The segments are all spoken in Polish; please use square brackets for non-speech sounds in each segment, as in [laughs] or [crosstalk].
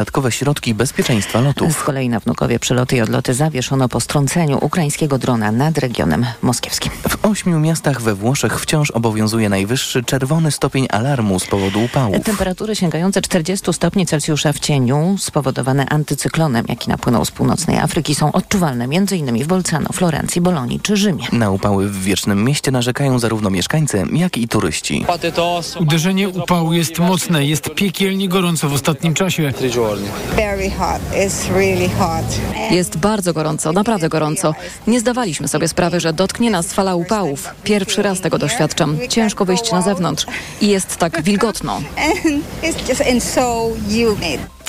dodatkowe środki bezpieczeństwa lotów. Z kolei na Wnukowie przeloty i odloty zawieszono po strąceniu ukraińskiego drona nad regionem moskiewskim. W ośmiu miastach we Włoszech wciąż obowiązuje najwyższy czerwony stopień alarmu z powodu upałów. Temperatury sięgające 40 stopni Celsjusza w cieniu, spowodowane antycyklonem, jaki napłynął z północnej Afryki, są odczuwalne m.in. w Bolcano, Florencji, Bolonii czy Rzymie. Na upały w Wiecznym Mieście narzekają zarówno mieszkańcy, jak i turyści. Uderzenie upału jest mocne, jest piekielnie gorąco w ostatnim czasie. Jest bardzo gorąco, naprawdę gorąco. Nie zdawaliśmy sobie sprawy, że dotknie nas fala upałów. Pierwszy raz tego doświadczam. Ciężko wyjść na zewnątrz i jest tak wilgotno.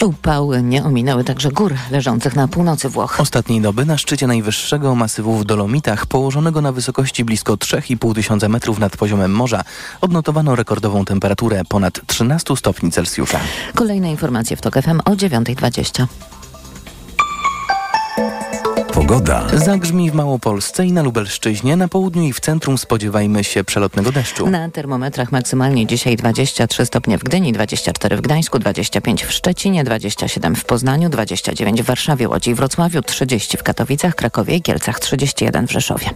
Upały nie ominęły także gór leżących na północy Włoch. Ostatniej doby na szczycie najwyższego masywu w Dolomitach, położonego na wysokości blisko 3,5 tysiąca metrów nad poziomem morza, odnotowano rekordową temperaturę ponad 13 stopni Celsjusza. Kolejne informacje w TOK FM o 9.20. Pogoda. Zagrzmi w Małopolsce i na Lubelszczyźnie, na południu i w centrum spodziewajmy się przelotnego deszczu. Na termometrach maksymalnie dzisiaj 23 stopnie w Gdyni, 24 w Gdańsku, 25 w Szczecinie, 27 w Poznaniu, 29 w Warszawie, Łodzi i Wrocławiu, 30 w Katowicach, Krakowie i Kielcach, 31 w Rzeszowie.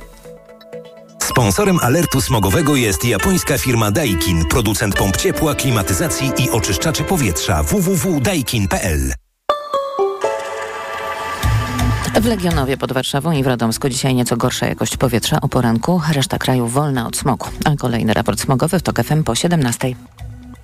Sponsorem alertu smogowego jest japońska firma Daikin, producent pomp ciepła, klimatyzacji i oczyszczaczy powietrza www.daikin.pl. W Legionowie pod Warszawą i w Radomsku dzisiaj nieco gorsza jakość powietrza o poranku, reszta kraju wolna od smogu. A kolejny raport smogowy w TOK FM po 17.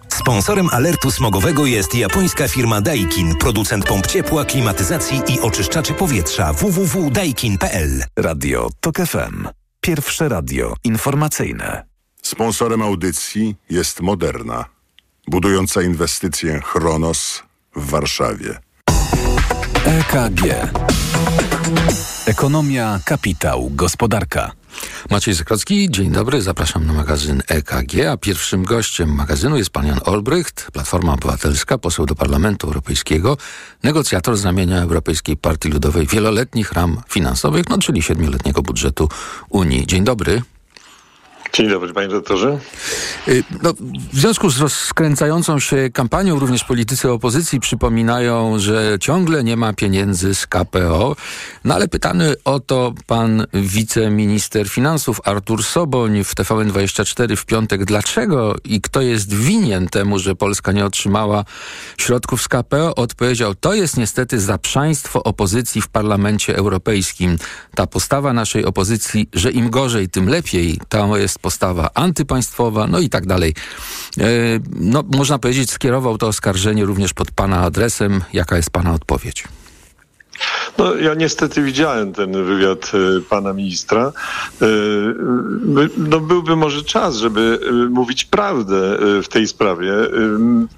Sponsorem alertu smogowego jest japońska firma Daikin, producent pomp ciepła, klimatyzacji i oczyszczaczy powietrza www.daikin.pl. Radio TOK FM. Pierwsze radio informacyjne. Sponsorem audycji jest Moderna, budująca inwestycję Chronos w Warszawie. EKG. Ekonomia, kapitał, gospodarka. Maciej Zakrocki, dzień dobry, zapraszam na magazyn EKG, a pierwszym gościem magazynu jest pan Jan Olbrycht, Platforma Obywatelska, poseł do Parlamentu Europejskiego, negocjator z ramienia Europejskiej Partii Ludowej wieloletnich ram finansowych, no czyli siedmioletniego budżetu Unii. Dzień dobry. Dzień dobry, panie doktorze. No, w związku z rozkręcającą się kampanią również politycy opozycji przypominają, że ciągle nie ma pieniędzy z KPO. No ale pytany o to pan wiceminister finansów Artur Soboń w TVN24 w piątek, dlaczego i kto jest winien temu, że Polska nie otrzymała środków z KPO, odpowiedział, to jest niestety zaprzaństwo opozycji w Parlamencie Europejskim. Ta postawa naszej opozycji, że im gorzej, tym lepiej, to jest postawa antypaństwowa, no i tak dalej. No, można powiedzieć, skierował to oskarżenie również pod pana adresem. Jaka jest pana odpowiedź? No, ja niestety widziałem ten wywiad y, pana ministra. Y, no, byłby może czas, żeby mówić prawdę w tej sprawie.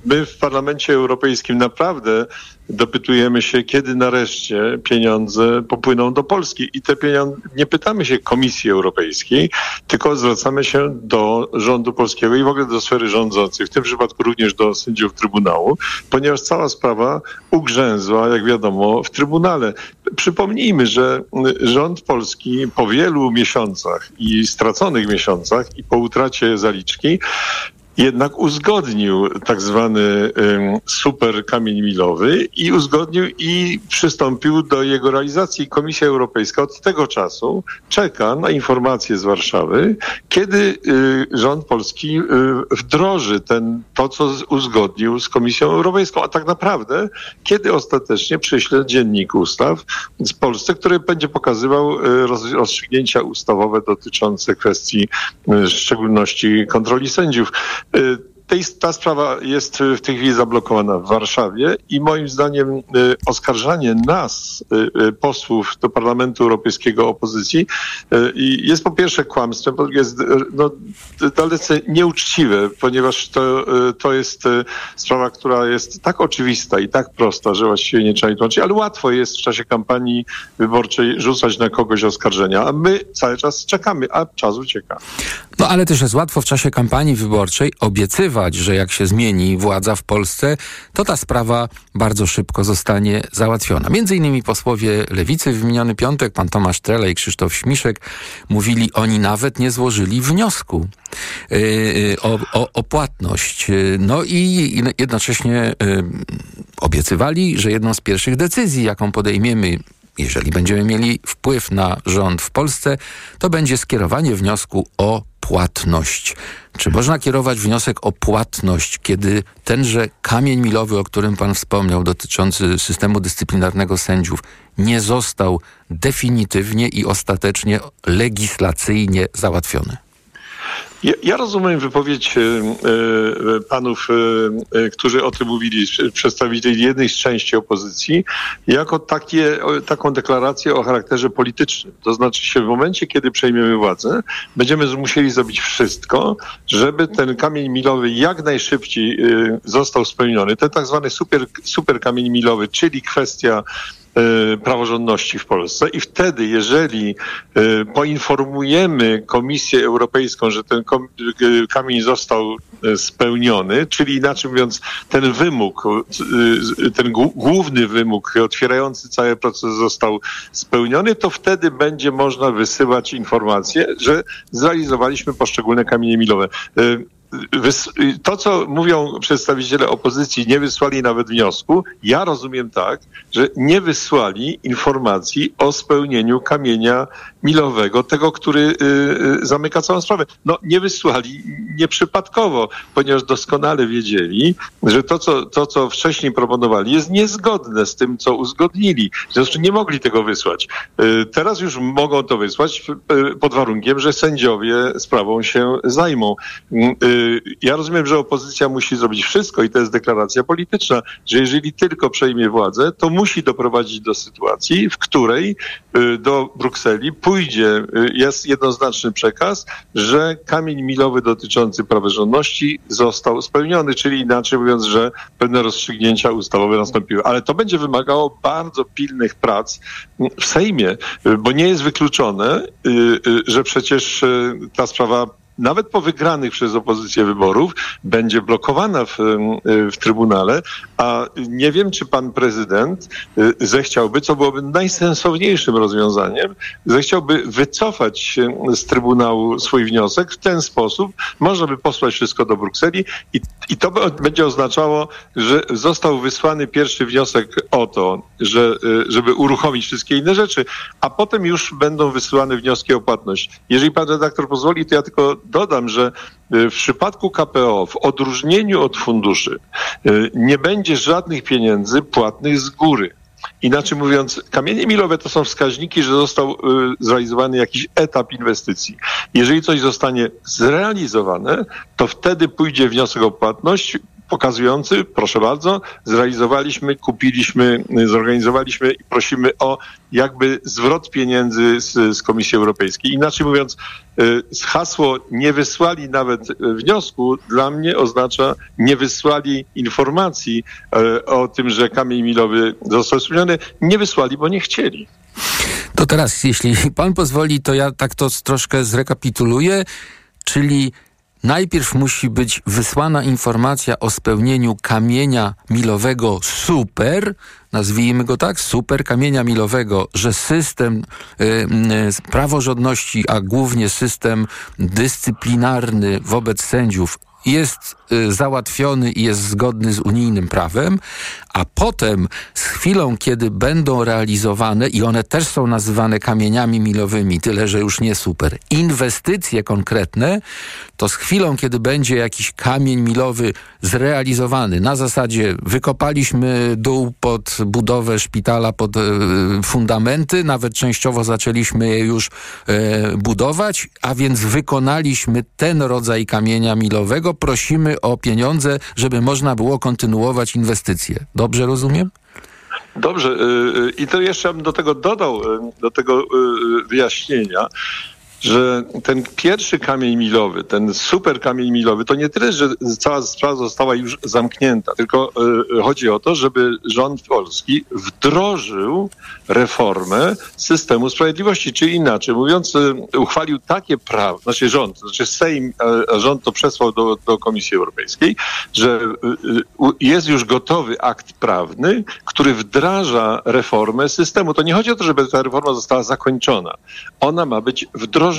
My w Parlamencie Europejskim naprawdę dopytujemy się, kiedy nareszcie pieniądze popłyną do Polski. I te pieniądze, nie pytamy się Komisji Europejskiej, tylko zwracamy się do rządu polskiego i w ogóle do sfery rządzącej, w tym przypadku również do sędziów Trybunału, ponieważ cała sprawa ugrzęzła, jak wiadomo, w Trybunale. Przypomnijmy, że rząd polski po wielu miesiącach i straconych miesiącach i po utracie zaliczki jednak uzgodnił tak zwany super kamień milowy i uzgodnił i przystąpił do jego realizacji. Komisja Europejska od tego czasu czeka na informacje z Warszawy, kiedy y, rząd polski y, wdroży ten, to, co uzgodnił z Komisją Europejską, a tak naprawdę kiedy ostatecznie przyśle dziennik ustaw z Polsce, który będzie pokazywał y, rozstrzygnięcia ustawowe dotyczące kwestii w szczególności kontroli sędziów. it, Tej, ta sprawa jest w tej chwili zablokowana w Warszawie i moim zdaniem y, oskarżanie nas, y, y, posłów do Parlamentu Europejskiego opozycji jest po pierwsze kłamstwem, po drugie jest no, dalece nieuczciwe, ponieważ to, to jest sprawa, która jest tak oczywista i tak prosta, że właściwie nie trzeba jej tłumaczyć, ale łatwo jest w czasie kampanii wyborczej rzucać na kogoś oskarżenia, a my cały czas czekamy, a czas ucieka. No ale też jest łatwo w czasie kampanii wyborczej obiecywać, że jak się zmieni władza w Polsce, to ta sprawa bardzo szybko zostanie załatwiona. Między innymi posłowie Lewicy w miniony piątek, pan Tomasz Trela i Krzysztof Śmiszek, mówili, oni nawet nie złożyli wniosku yy, o, o, o, płatność. No i jednocześnie obiecywali, że jedną z pierwszych decyzji, jaką podejmiemy, jeżeli będziemy mieli wpływ na rząd w Polsce, to będzie skierowanie wniosku o płatność. Czy można kierować wniosek o płatność, kiedy tenże kamień milowy, o którym pan wspomniał, dotyczący systemu dyscyplinarnego sędziów, nie został definitywnie i ostatecznie legislacyjnie załatwiony? Ja, ja, rozumiem wypowiedź e, e, panów, e, którzy o tym mówili, przedstawicieli jednej z części opozycji, jako takie, taką deklarację o charakterze politycznym. To znaczy się w momencie, kiedy przejmiemy władzę, będziemy musieli zrobić wszystko, żeby ten kamień milowy jak najszybciej został spełniony. Ten tak zwany super, super kamień milowy, czyli kwestia praworządności w Polsce. I wtedy, jeżeli e, poinformujemy Komisję Europejską, że ten e, kamień został spełniony, czyli inaczej mówiąc, ten wymóg, ten główny wymóg otwierający cały proces został spełniony, to wtedy będzie można wysyłać informacje, że zrealizowaliśmy poszczególne kamienie milowe to, co mówią przedstawiciele opozycji, nie wysłali nawet wniosku, ja rozumiem tak, że nie wysłali informacji o spełnieniu kamienia milowego, tego, który y, y, zamyka całą sprawę. No nie wysłali nieprzypadkowo, ponieważ doskonale wiedzieli, że to co, to, co wcześniej proponowali, jest niezgodne z tym, co uzgodnili. W związku z czym nie mogli tego wysłać. Y, teraz już mogą to wysłać pod warunkiem, że sędziowie sprawą się zajmą. Ja rozumiem, że opozycja musi zrobić wszystko i to jest deklaracja polityczna, że jeżeli tylko przejmie władzę, to musi doprowadzić do sytuacji, w której do Brukseli pójdzie y, jest jednoznaczny przekaz, że kamień milowy dotyczący praworządności został spełniony, czyli inaczej mówiąc, że pewne rozstrzygnięcia ustawowe nastąpiły. Ale to będzie wymagało bardzo pilnych prac w Sejmie, y, bo nie jest wykluczone, y, że przecież ta sprawa nawet po wygranych przez opozycję wyborów, będzie blokowana w, w Trybunale, a nie wiem, czy pan prezydent y, zechciałby, co byłoby najsensowniejszym rozwiązaniem, zechciałby wycofać z Trybunału swój wniosek. W ten sposób można by posłać wszystko do Brukseli i, i to będzie oznaczało, że został wysłany pierwszy wniosek o to, że, y, żeby uruchomić wszystkie inne rzeczy, a potem już będą wysyłane wnioski o płatność. Jeżeli pan redaktor pozwoli, to ja tylko dodam, że y, w przypadku KPO, w odróżnieniu od funduszy, y, nie będzie żadnych pieniędzy płatnych z góry. Inaczej mówiąc, kamienie milowe to są wskaźniki, że został y, zrealizowany jakiś etap inwestycji. Jeżeli coś zostanie zrealizowane, to wtedy pójdzie wniosek o płatność, pokazujący, proszę bardzo, zrealizowaliśmy, kupiliśmy, zorganizowaliśmy i prosimy o jakby zwrot pieniędzy z, z Komisji Europejskiej. Inaczej mówiąc, y, hasło nie wysłali nawet wniosku dla mnie oznacza nie wysłali informacji y, o tym, że kamień milowy został spełniony. Nie wysłali, bo nie chcieli. To teraz, jeśli pan pozwoli, to ja tak to troszkę zrekapituluję, czyli Najpierw musi być wysłana informacja o spełnieniu kamienia milowego super, nazwijmy go tak, super kamienia milowego, że system y, y, praworządności, a głównie system dyscyplinarny wobec sędziów jest załatwiony i jest zgodny z unijnym prawem, a potem z chwilą, kiedy będą realizowane i one też są nazywane kamieniami milowymi, tyle że już nie super, inwestycje konkretne, to z chwilą, kiedy będzie jakiś kamień milowy zrealizowany na zasadzie wykopaliśmy dół pod budowę szpitala, pod e, fundamenty, nawet częściowo zaczęliśmy je już e, budować, a więc wykonaliśmy ten rodzaj kamienia milowego, prosimy o pieniądze, żeby można było kontynuować inwestycje. Dobrze rozumiem? Dobrze. Y, y, I to jeszcze bym do tego dodał, y, do tego wyjaśnienia, że ten pierwszy kamień milowy, ten super kamień milowy, to nie tyle, że cała sprawa została już zamknięta, tylko y, chodzi o to, żeby rząd polski wdrożył reformę systemu sprawiedliwości, czy inaczej mówiąc, y, uchwalił takie prawo, znaczy rząd, znaczy Sejm, a rząd to przesłał do, do Komisji Europejskiej, że jest już gotowy akt prawny, który wdraża reformę systemu. To nie chodzi o to, żeby ta reforma została zakończona. Ona ma być wdrożona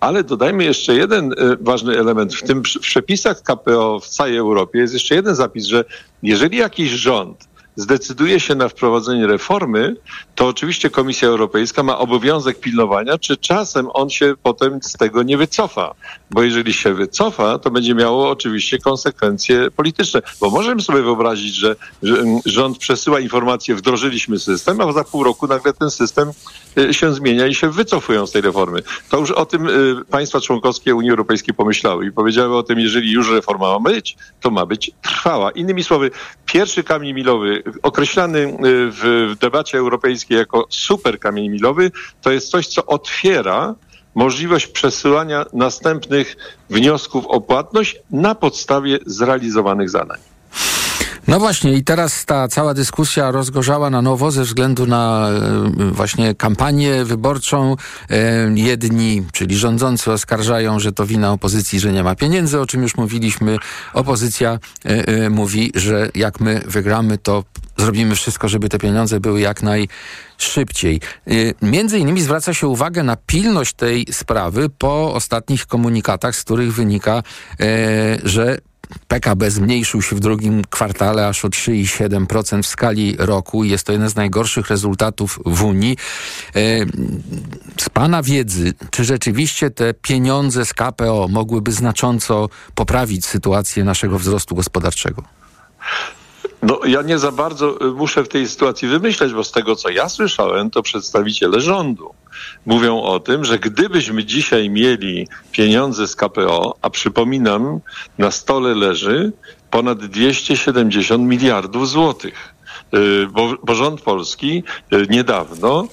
Ale dodajmy jeszcze jeden e, ważny element. W tym w przepisach KPO w całej Europie jest jeszcze jeden zapis, że jeżeli jakiś rząd zdecyduje się na wprowadzenie reformy, to oczywiście Komisja Europejska ma obowiązek pilnowania, czy czasem on się potem z tego nie wycofa. Bo jeżeli się wycofa, to będzie miało oczywiście konsekwencje polityczne. Bo możemy sobie wyobrazić, że, że rząd przesyła informacje, wdrożyliśmy system, a za pół roku nagle ten system y, się zmienia i się wycofują z tej reformy. To już o tym y, państwa członkowskie Unii Europejskiej pomyślały i powiedziały o tym, jeżeli już reforma ma być, to ma być trwała. Innymi słowy, pierwszy kamień milowy, określany y, w, debacie europejskiej jako super kamień milowy, to jest coś, co otwiera możliwość przesyłania następnych wniosków o płatność na podstawie zrealizowanych zadań. No właśnie i teraz ta cała dyskusja rozgorzała na nowo ze względu na e, właśnie kampanię wyborczą. E, jedni, czyli rządzący oskarżają, że to wina opozycji, że nie ma pieniędzy, o czym już mówiliśmy. Opozycja e, mówi, że jak my wygramy, to zrobimy wszystko, żeby te pieniądze były jak najszybciej. Między innymi zwraca się uwagę na pilność tej sprawy po ostatnich komunikatach, z których wynika, że PKB zmniejszył się w drugim kwartale aż o 3,7% w skali roku. Jest to jeden z najgorszych rezultatów w Unii. E, z Pana wiedzy, czy rzeczywiście te pieniądze z KPO mogłyby znacząco poprawić sytuację naszego wzrostu gospodarczego? No, ja nie za bardzo y, muszę w tej sytuacji wymyśleć, bo z tego, co ja słyszałem, to przedstawiciele rządu mówią o tym, że gdybyśmy dzisiaj mieli pieniądze z KPO, a przypominam, na stole leży ponad 270 miliardów złotych, y, bo, bo rząd polski y, niedawno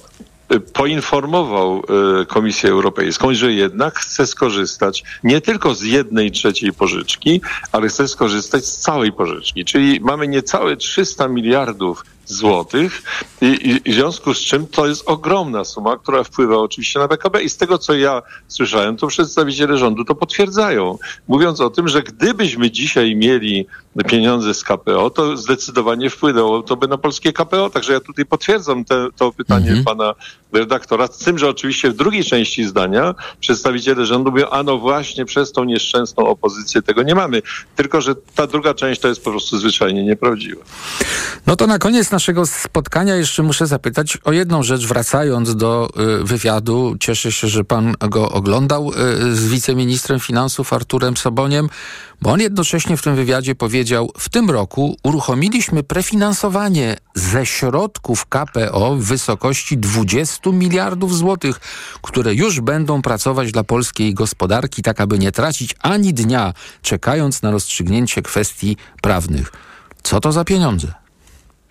poinformował e, Komisję Europejską, że jednak chce skorzystać nie tylko z jednej trzeciej pożyczki, ale chce skorzystać z całej pożyczki. Czyli mamy niecałe 300 miliardów złotych. I, i, w związku z czym to jest ogromna suma, która wpływa oczywiście na PKB i z tego co ja słyszałem, to przedstawiciele rządu to potwierdzają, mówiąc o tym, że gdybyśmy dzisiaj mieli pieniądze z KPO, to zdecydowanie wpłynęło to by na polskie KPO, także ja tutaj potwierdzam te, to pytanie mhm. pana redaktora, z tym, że oczywiście w drugiej części zdania przedstawiciele rządu mówią, a no właśnie przez tą nieszczęsną opozycję tego nie mamy, tylko że ta druga część to jest po prostu zwyczajnie nieprawdziwa. No to na koniec naszego spotkania jeszcze muszę zapytać o jedną rzecz, wracając do y, wywiadu. Cieszę się, że pan go oglądał y, z wiceministrem finansów Arturem Soboniem, bo on jednocześnie w tym wywiadzie powiedział, w tym roku uruchomiliśmy prefinansowanie ze środków KPO w wysokości 20 miliardów złotych, które już będą pracować dla polskiej gospodarki, tak aby nie tracić ani dnia, czekając na rozstrzygnięcie kwestii prawnych. Co to za pieniądze?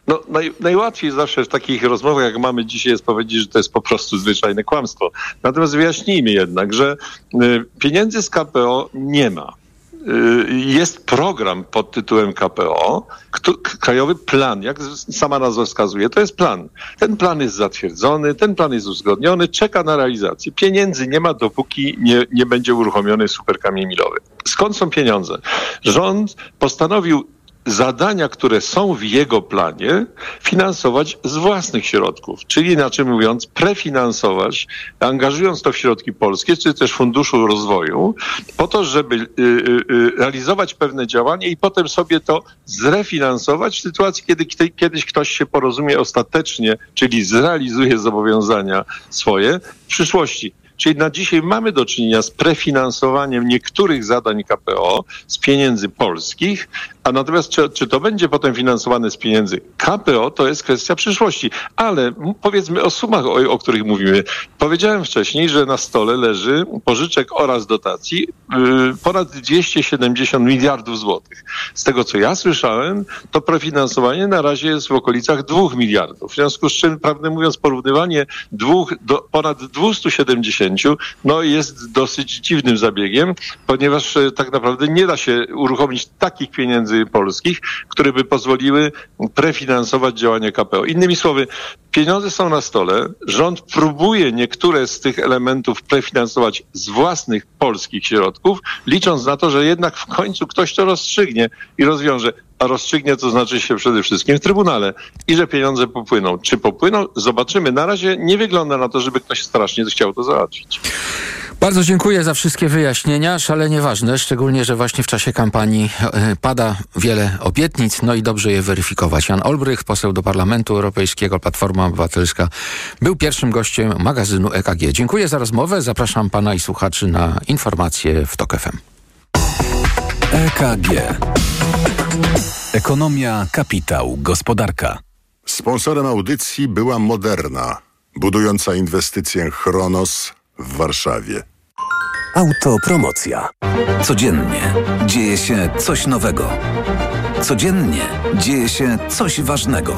No, naj, najłatwiej zawsze w takich rozmowach, jak mamy dzisiaj, jest powiedzieć, że to jest po prostu zwyczajne kłamstwo. Natomiast wyjaśnijmy jednak, że y, pieniędzy z KPO nie ma. Y, jest program pod tytułem KPO, Krajowy Plan, jak sama nazwa wskazuje, to jest plan. Ten plan jest zatwierdzony, ten plan jest uzgodniony, czeka na realizację. Pieniędzy nie ma, dopóki nie, nie będzie uruchomiony superkamień milowy. Skąd są pieniądze? Rząd postanowił zadania, które są w jego planie, finansować z własnych środków. Czyli inaczej mówiąc, prefinansować, angażując to w środki polskie, czy też Funduszu Rozwoju, po to, żeby y, y, y, realizować pewne działania i potem sobie to zrefinansować w sytuacji, kiedy kiedyś ktoś się porozumie ostatecznie, czyli zrealizuje zobowiązania swoje w przyszłości. Czyli na dzisiaj mamy do czynienia z prefinansowaniem niektórych zadań KPO z pieniędzy polskich, a natomiast czy, czy to będzie potem finansowane z pieniędzy KPO, to jest kwestia przyszłości. Ale powiedzmy o sumach, o, o których mówimy. Powiedziałem wcześniej, że na stole leży pożyczek oraz dotacji yy, ponad 270 miliardów złotych. Z tego, co ja słyszałem, to prefinansowanie na razie jest w okolicach 2 miliardów. W związku z czym, prawdę mówiąc, porównywanie dwóch do ponad 270 no jest dosyć dziwnym zabiegiem, ponieważ e, tak naprawdę nie da się uruchomić takich pieniędzy polskich, które by pozwoliły prefinansować działania KPO. Innymi słowy, pieniądze są na stole, rząd próbuje niektóre z tych elementów prefinansować z własnych polskich środków, licząc na to, że jednak w końcu ktoś to rozstrzygnie i rozwiąże. A rozstrzygnie to znaczy się przede wszystkim w Trybunale i że pieniądze popłyną. Czy popłyną? Zobaczymy. Na razie nie wygląda na to, żeby ktoś strasznie chciał to załatwić. Bardzo dziękuję za wszystkie wyjaśnienia, szalenie ważne, szczególnie, że właśnie w czasie kampanii e, pada wiele obietnic, no i dobrze je weryfikować. Jan Olbrych, poseł do Parlamentu Europejskiego, Platforma Obywatelska, był pierwszym gościem magazynu EKG. Dziękuję za rozmowę, zapraszam pana i słuchaczy na informacje w TOK FM. EKG. Ekonomia, kapitał, gospodarka. Sponsorem audycji była Moderna, budująca inwestycję Chronos w Warszawie. Autopromocja. Codziennie dzieje się coś nowego. Codziennie dzieje się coś ważnego.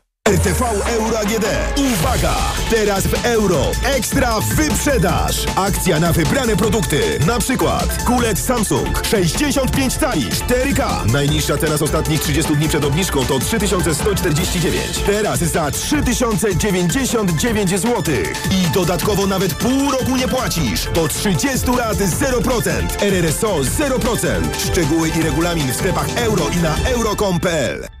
RTV Euro AGD. Uwaga! Teraz w euro. Ekstra wyprzedaż. Akcja na wybrane produkty. Na przykład kulec Samsung 65 cali 4K. Najniższa teraz ostatnich 30 dni przed obniżką to 3149. Teraz za 3099 zł. I dodatkowo nawet pół roku nie płacisz. Do 30 lat 0%. RRSO 0%. Szczegóły i regulamin w sklepach euro i na euro.com.pl.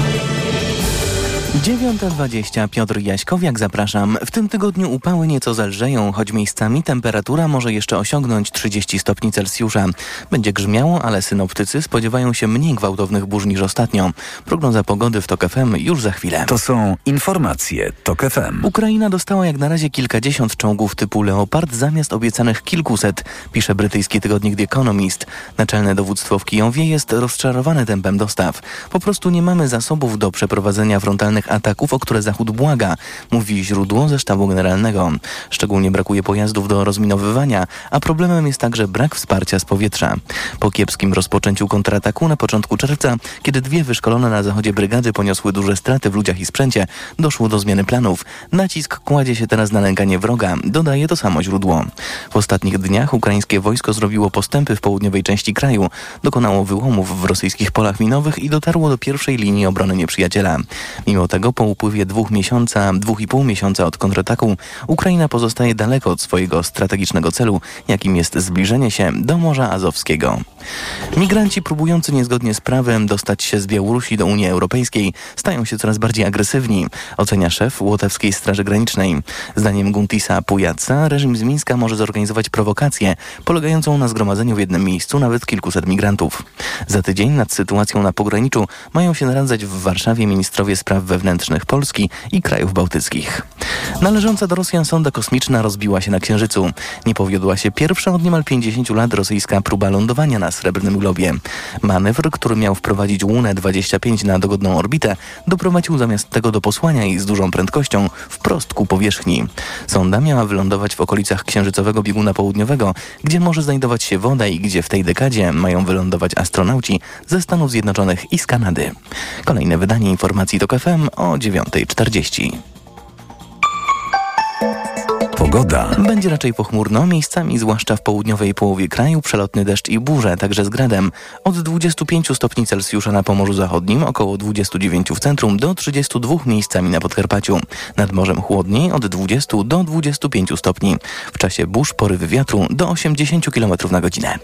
9.20 Piotr Jaśkowiak zapraszam. W tym tygodniu upały nieco zelżeją, choć miejscami temperatura może jeszcze osiągnąć 30 stopni Celsjusza. Będzie grzmiało, ale synoptycy spodziewają się mniej gwałtownych burz niż ostatnio. Prognoza pogody w TOK FM już za chwilę. To są informacje TOK FM. Ukraina dostała jak na razie kilkadziesiąt czołgów typu Leopard zamiast obiecanych kilkuset, pisze brytyjski tygodnik The Economist. Naczelne dowództwo w Kijowie jest rozczarowane tempem dostaw. Po prostu nie mamy zasobów do przeprowadzenia frontalnych ataków, o które Zachód błaga, mówi źródło ze sztabu generalnego. Szczególnie brakuje pojazdów do rozminowywania, a problemem jest także brak wsparcia z powietrza. Po kiepskim rozpoczęciu kontrataku na początku czerwca, kiedy dwie wyszkolone na zachodzie brygady poniosły duże straty w ludziach i sprzęcie, doszło do zmiany planów. Nacisk kładzie się teraz na lękanie wroga, dodaje to samo źródło. W ostatnich dniach ukraińskie wojsko zrobiło postępy w południowej części kraju, dokonało wyłomów w rosyjskich polach minowych i dotarło do pierwszej linii obrony nieprzyjaciela. Mimo tego po upływie dwóch miesiąca, dwóch i pół miesiąca od kontrataku Ukraina pozostaje daleko od swojego strategicznego celu, jakim jest zbliżenie się do Morza Azowskiego. Migranci próbujący niezgodnie z prawem dostać się z Białorusi do Unii Europejskiej stają się coraz bardziej agresywni, ocenia szef Łotewskiej Straży Granicznej. Zdaniem Guntisa Pujaca reżim z Mińska może zorganizować prowokację polegającą na zgromadzeniu w jednym miejscu nawet kilkuset migrantów. Za tydzień nad sytuacją na pograniczu mają się naradzać w Warszawie ministrowie spraw wewnętrznych Polski i krajów bałtyckich. Należąca do Rosjan sonda kosmiczna rozbiła się na Księżycu. Nie powiodła się pierwsza od niemal 50 lat rosyjska próba lądowania na Srebrnym Globie. Manewr, który miał wprowadzić Łunę 25 na dogodną orbitę, doprowadził zamiast tego do posłania jej z dużą prędkością wprost ku powierzchni. Sonda miała wylądować w okolicach księżycowego bieguna południowego, gdzie może znajdować się woda i gdzie w tej dekadzie mają wylądować astronauci ze Stanów Zjednoczonych i z Kanady. Kolejne wydanie informacji to FM o 9.40. Pogoda. Będzie raczej pochmurno, miejscami, zwłaszcza w południowej połowie kraju, przelotny deszcz i burze, także z gradem. Od 25 stopni Celsjusza na Pomorzu Zachodnim, około 29 w centrum, do 32 miejscami na Podkarpaciu. Nad morzem chłodniej od 20 do 25 stopni. W czasie burz porywy wiatru do 80 km na godzinę.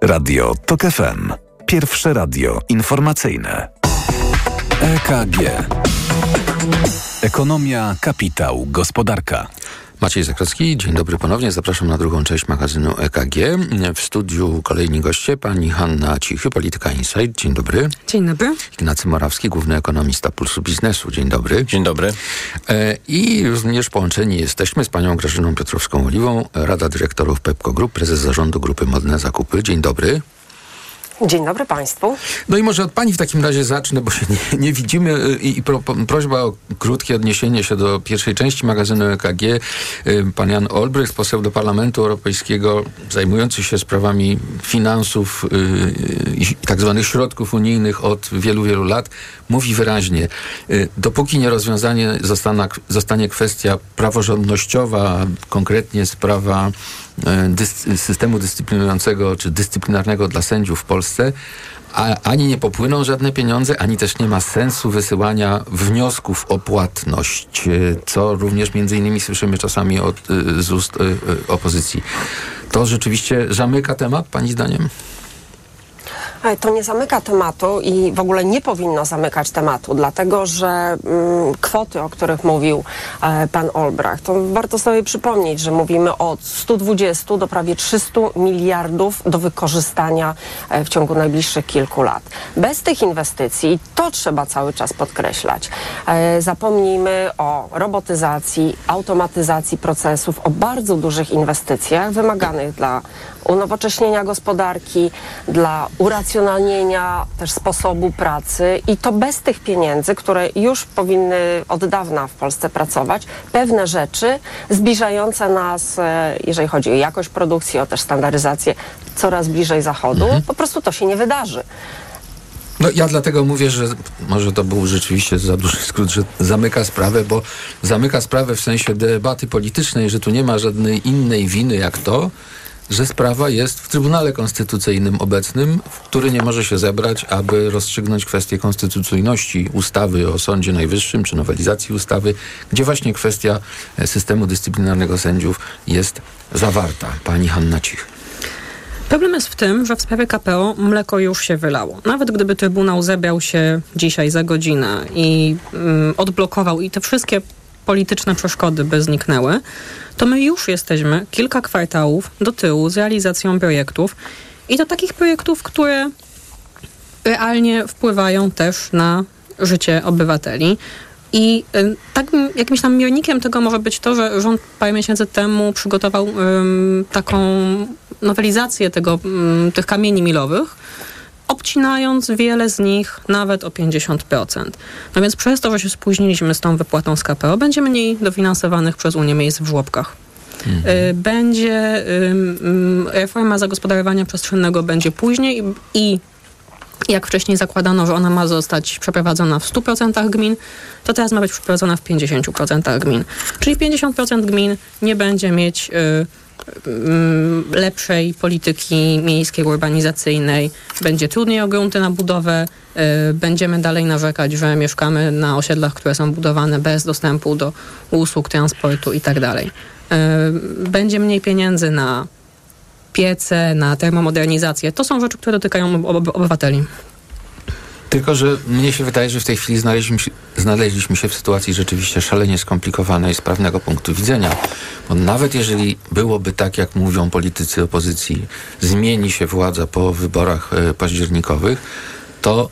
Radio TOK FM. Pierwsze radio informacyjne. EKG. Ekonomia, kapitał, gospodarka. Maciej Zakrocki, dzień dobry ponownie. Zapraszam na drugą część magazynu EKG. W studiu kolejni goście, pani Hanna Cichy, Polityka Insight. Dzień dobry. Dzień dobry. Ignacy Morawski, główny ekonomista Pulsu Biznesu. Dzień dobry. Dzień dobry. E, I również połączeni jesteśmy z panią Grażyną Piotrowską-Oliwą, Rada Dyrektorów Pepco Group, prezes zarządu Grupy Modne Zakupy. Dzień dobry. Dzień dobry Państwu. No i może od Pani w takim razie zacznę, bo się nie, nie widzimy y, i, i pro, prośba o krótkie odniesienie się do pierwszej części magazynu EKG. Y, Pan Jan Olbrycht, poseł do Parlamentu Europejskiego, zajmujący się sprawami finansów y, i tak zwanych środków unijnych od wielu, wielu lat, mówi wyraźnie, dopóki nie rozwiązanie zostana, zostanie kwestia praworządnościowa, konkretnie sprawa dys, systemu dyscyplinującego czy dyscyplinarnego dla sędziów w Polsce, a, ani nie popłyną żadne pieniądze, ani też nie ma sensu wysyłania wniosków o płatność, e, co również między innymi słyszymy czasami od, e, z ust opozycji. To rzeczywiście zamyka temat, Pani zdaniem? To nie zamyka tematu i w ogóle nie powinno zamykać tematu, dlatego że mm, kwoty, o których mówił e, pan Olbracht, to warto sobie przypomnieć, że mówimy od 120 do prawie 300 miliardów do wykorzystania e, w ciągu najbliższych kilku lat. Bez tych inwestycji, to trzeba cały czas podkreślać, e, zapomnijmy o robotyzacji, automatyzacji procesów, o bardzo dużych inwestycjach wymaganych dla unowocześnienia gospodarki, dla uracjonalnienia też sposobu pracy i to bez tych pieniędzy, które już powinny od dawna w Polsce pracować, pewne rzeczy zbliżające nas, e, jeżeli chodzi o jakość produkcji, o też standaryzację, coraz bliżej Zachodu, mhm. po prostu to się nie wydarzy. No ja dlatego mówię, że może to był rzeczywiście za duży skrót, że zamyka sprawę, bo zamyka sprawę w sensie debaty politycznej, że tu nie ma żadnej innej winy jak to, że sprawa jest w Trybunale Konstytucyjnym obecnym, który nie może się zebrać, aby rozstrzygnąć kwestię konstytucyjności ustawy o Sądzie Najwyższym czy nowelizacji ustawy, gdzie właśnie kwestia e, systemu dyscyplinarnego sędziów jest zawarta. Pani Hanna Cich. Problem jest w tym, że w sprawie KPO mleko już się wylało. Nawet gdyby Trybunał zebrał się dzisiaj za godzinę i mm, odblokował i te wszystkie polityczne przeszkody by zniknęły, to my już jesteśmy kilka kwartałów do tyłu z realizacją projektów i to takich projektów, które realnie wpływają też na życie obywateli. I y, tak jakimś tam miernikiem tego może być to, że rząd parę miesięcy temu przygotował um, taką nowelizację tego, um, tych kamieni milowych, obcinając wiele z nich nawet o 50%. No więc przez to, że się spóźniliśmy z tą wypłatą z KPO, będzie mniej dofinansowanych przez Unię miejsc w żłobkach. Mhm. Y, będzie reforma zagospodarowania przestrzennego będzie później i jak wcześniej zakładano, że ona ma zostać przeprowadzona w 100% gmin, to teraz ma być przeprowadzona w 50% gmin. Czyli 50% gmin nie będzie mieć y, lepszej polityki miejskiej, urbanizacyjnej. Będzie trudniej o grunty na budowę. Y, będziemy dalej narzekać, że mieszkamy na osiedlach, które są budowane bez dostępu do usług transportu i tak. Y, będzie mniej pieniędzy na piece, na termomodernizację. To są rzeczy, które dotykają obywateli. Tylko, że mnie się wydaje, że w tej chwili znaleźliśmy się, znaleźliśmy się w sytuacji rzeczywiście szalenie skomplikowanej z prawnego punktu widzenia. Bo nawet jeżeli byłoby tak, jak mówią politycy opozycji, zmieni się władza po wyborach e, październikowych, to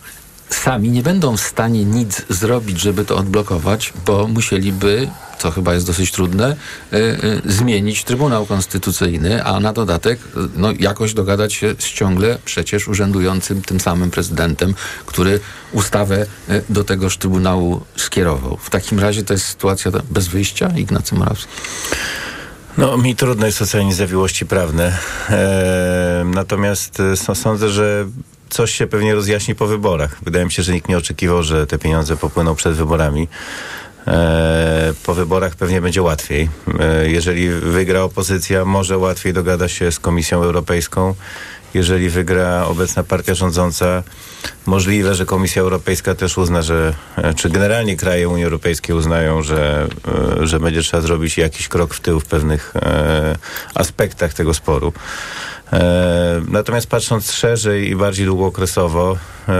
sami nie będą w stanie nic zrobić, żeby to odblokować, bo musieliby, co chyba jest dosyć trudne, y, y, zmienić Trybunał Konstytucyjny, a na dodatek no, jakoś dogadać się z ciągle przecież urzędującym tym samym prezydentem, który ustawę do tegoż Trybunału skierował. W takim razie to jest sytuacja bez wyjścia, Ignacy Morawski. No, mi trudno jest ocenić zawiłości prawne. E, natomiast e, sądzę, że coś się pewnie rozjaśni po wyborach. Wydaje mi się, że nikt nie oczekiwał, że te pieniądze popłyną przed wyborami. E, po wyborach pewnie będzie łatwiej. E, jeżeli wygra opozycja, może łatwiej dogada się z Komisją Europejską. Jeżeli wygra obecna partia rządząca, możliwe, że Komisja Europejska też uzna, że, e, czy generalnie kraje Unii Europejskiej uznają, że, że będzie trzeba zrobić jakiś krok w tył w pewnych aspektach tego sporu. E, natomiast patrząc szerzej i bardziej długookresowo, e,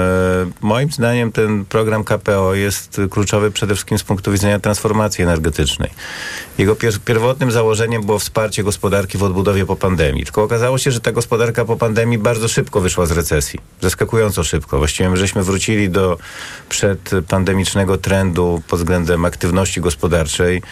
moim zdaniem ten program KPO jest kluczowy przede wszystkim z punktu widzenia transformacji energetycznej. Jego pierwotnym założeniem było wsparcie gospodarki w odbudowie po pandemii. Tylko okazało się, że ta gospodarka po pandemii bardzo szybko wyszła z recesji. Zaskakująco szybko. Właściwie my żeśmy wrócili do przedpandemicznego trendu pod względem aktywności gospodarczej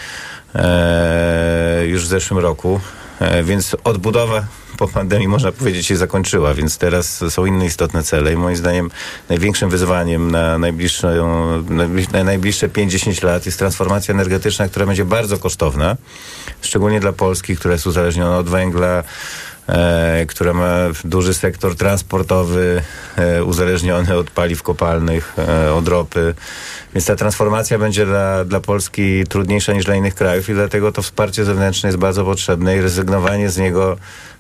e, już w zeszłym roku. E, Więc odbudowa po pandemii można powiedzieć się zakończyła, więc teraz są inne istotne cele i moim zdaniem największym wyzwaniem na najbliższe, na najbliższe 5-10 lat jest transformacja energetyczna, która będzie bardzo kosztowna, szczególnie dla Polski, która jest uzależniona od węgla, e, która ma duży sektor transportowy, e, uzależniony od paliw kopalnych, e, od ropy. Więc ta transformacja będzie dla, dla Polski trudniejsza niż dla innych krajów i dlatego to wsparcie zewnętrzne jest bardzo potrzebne i rezygnowanie z niego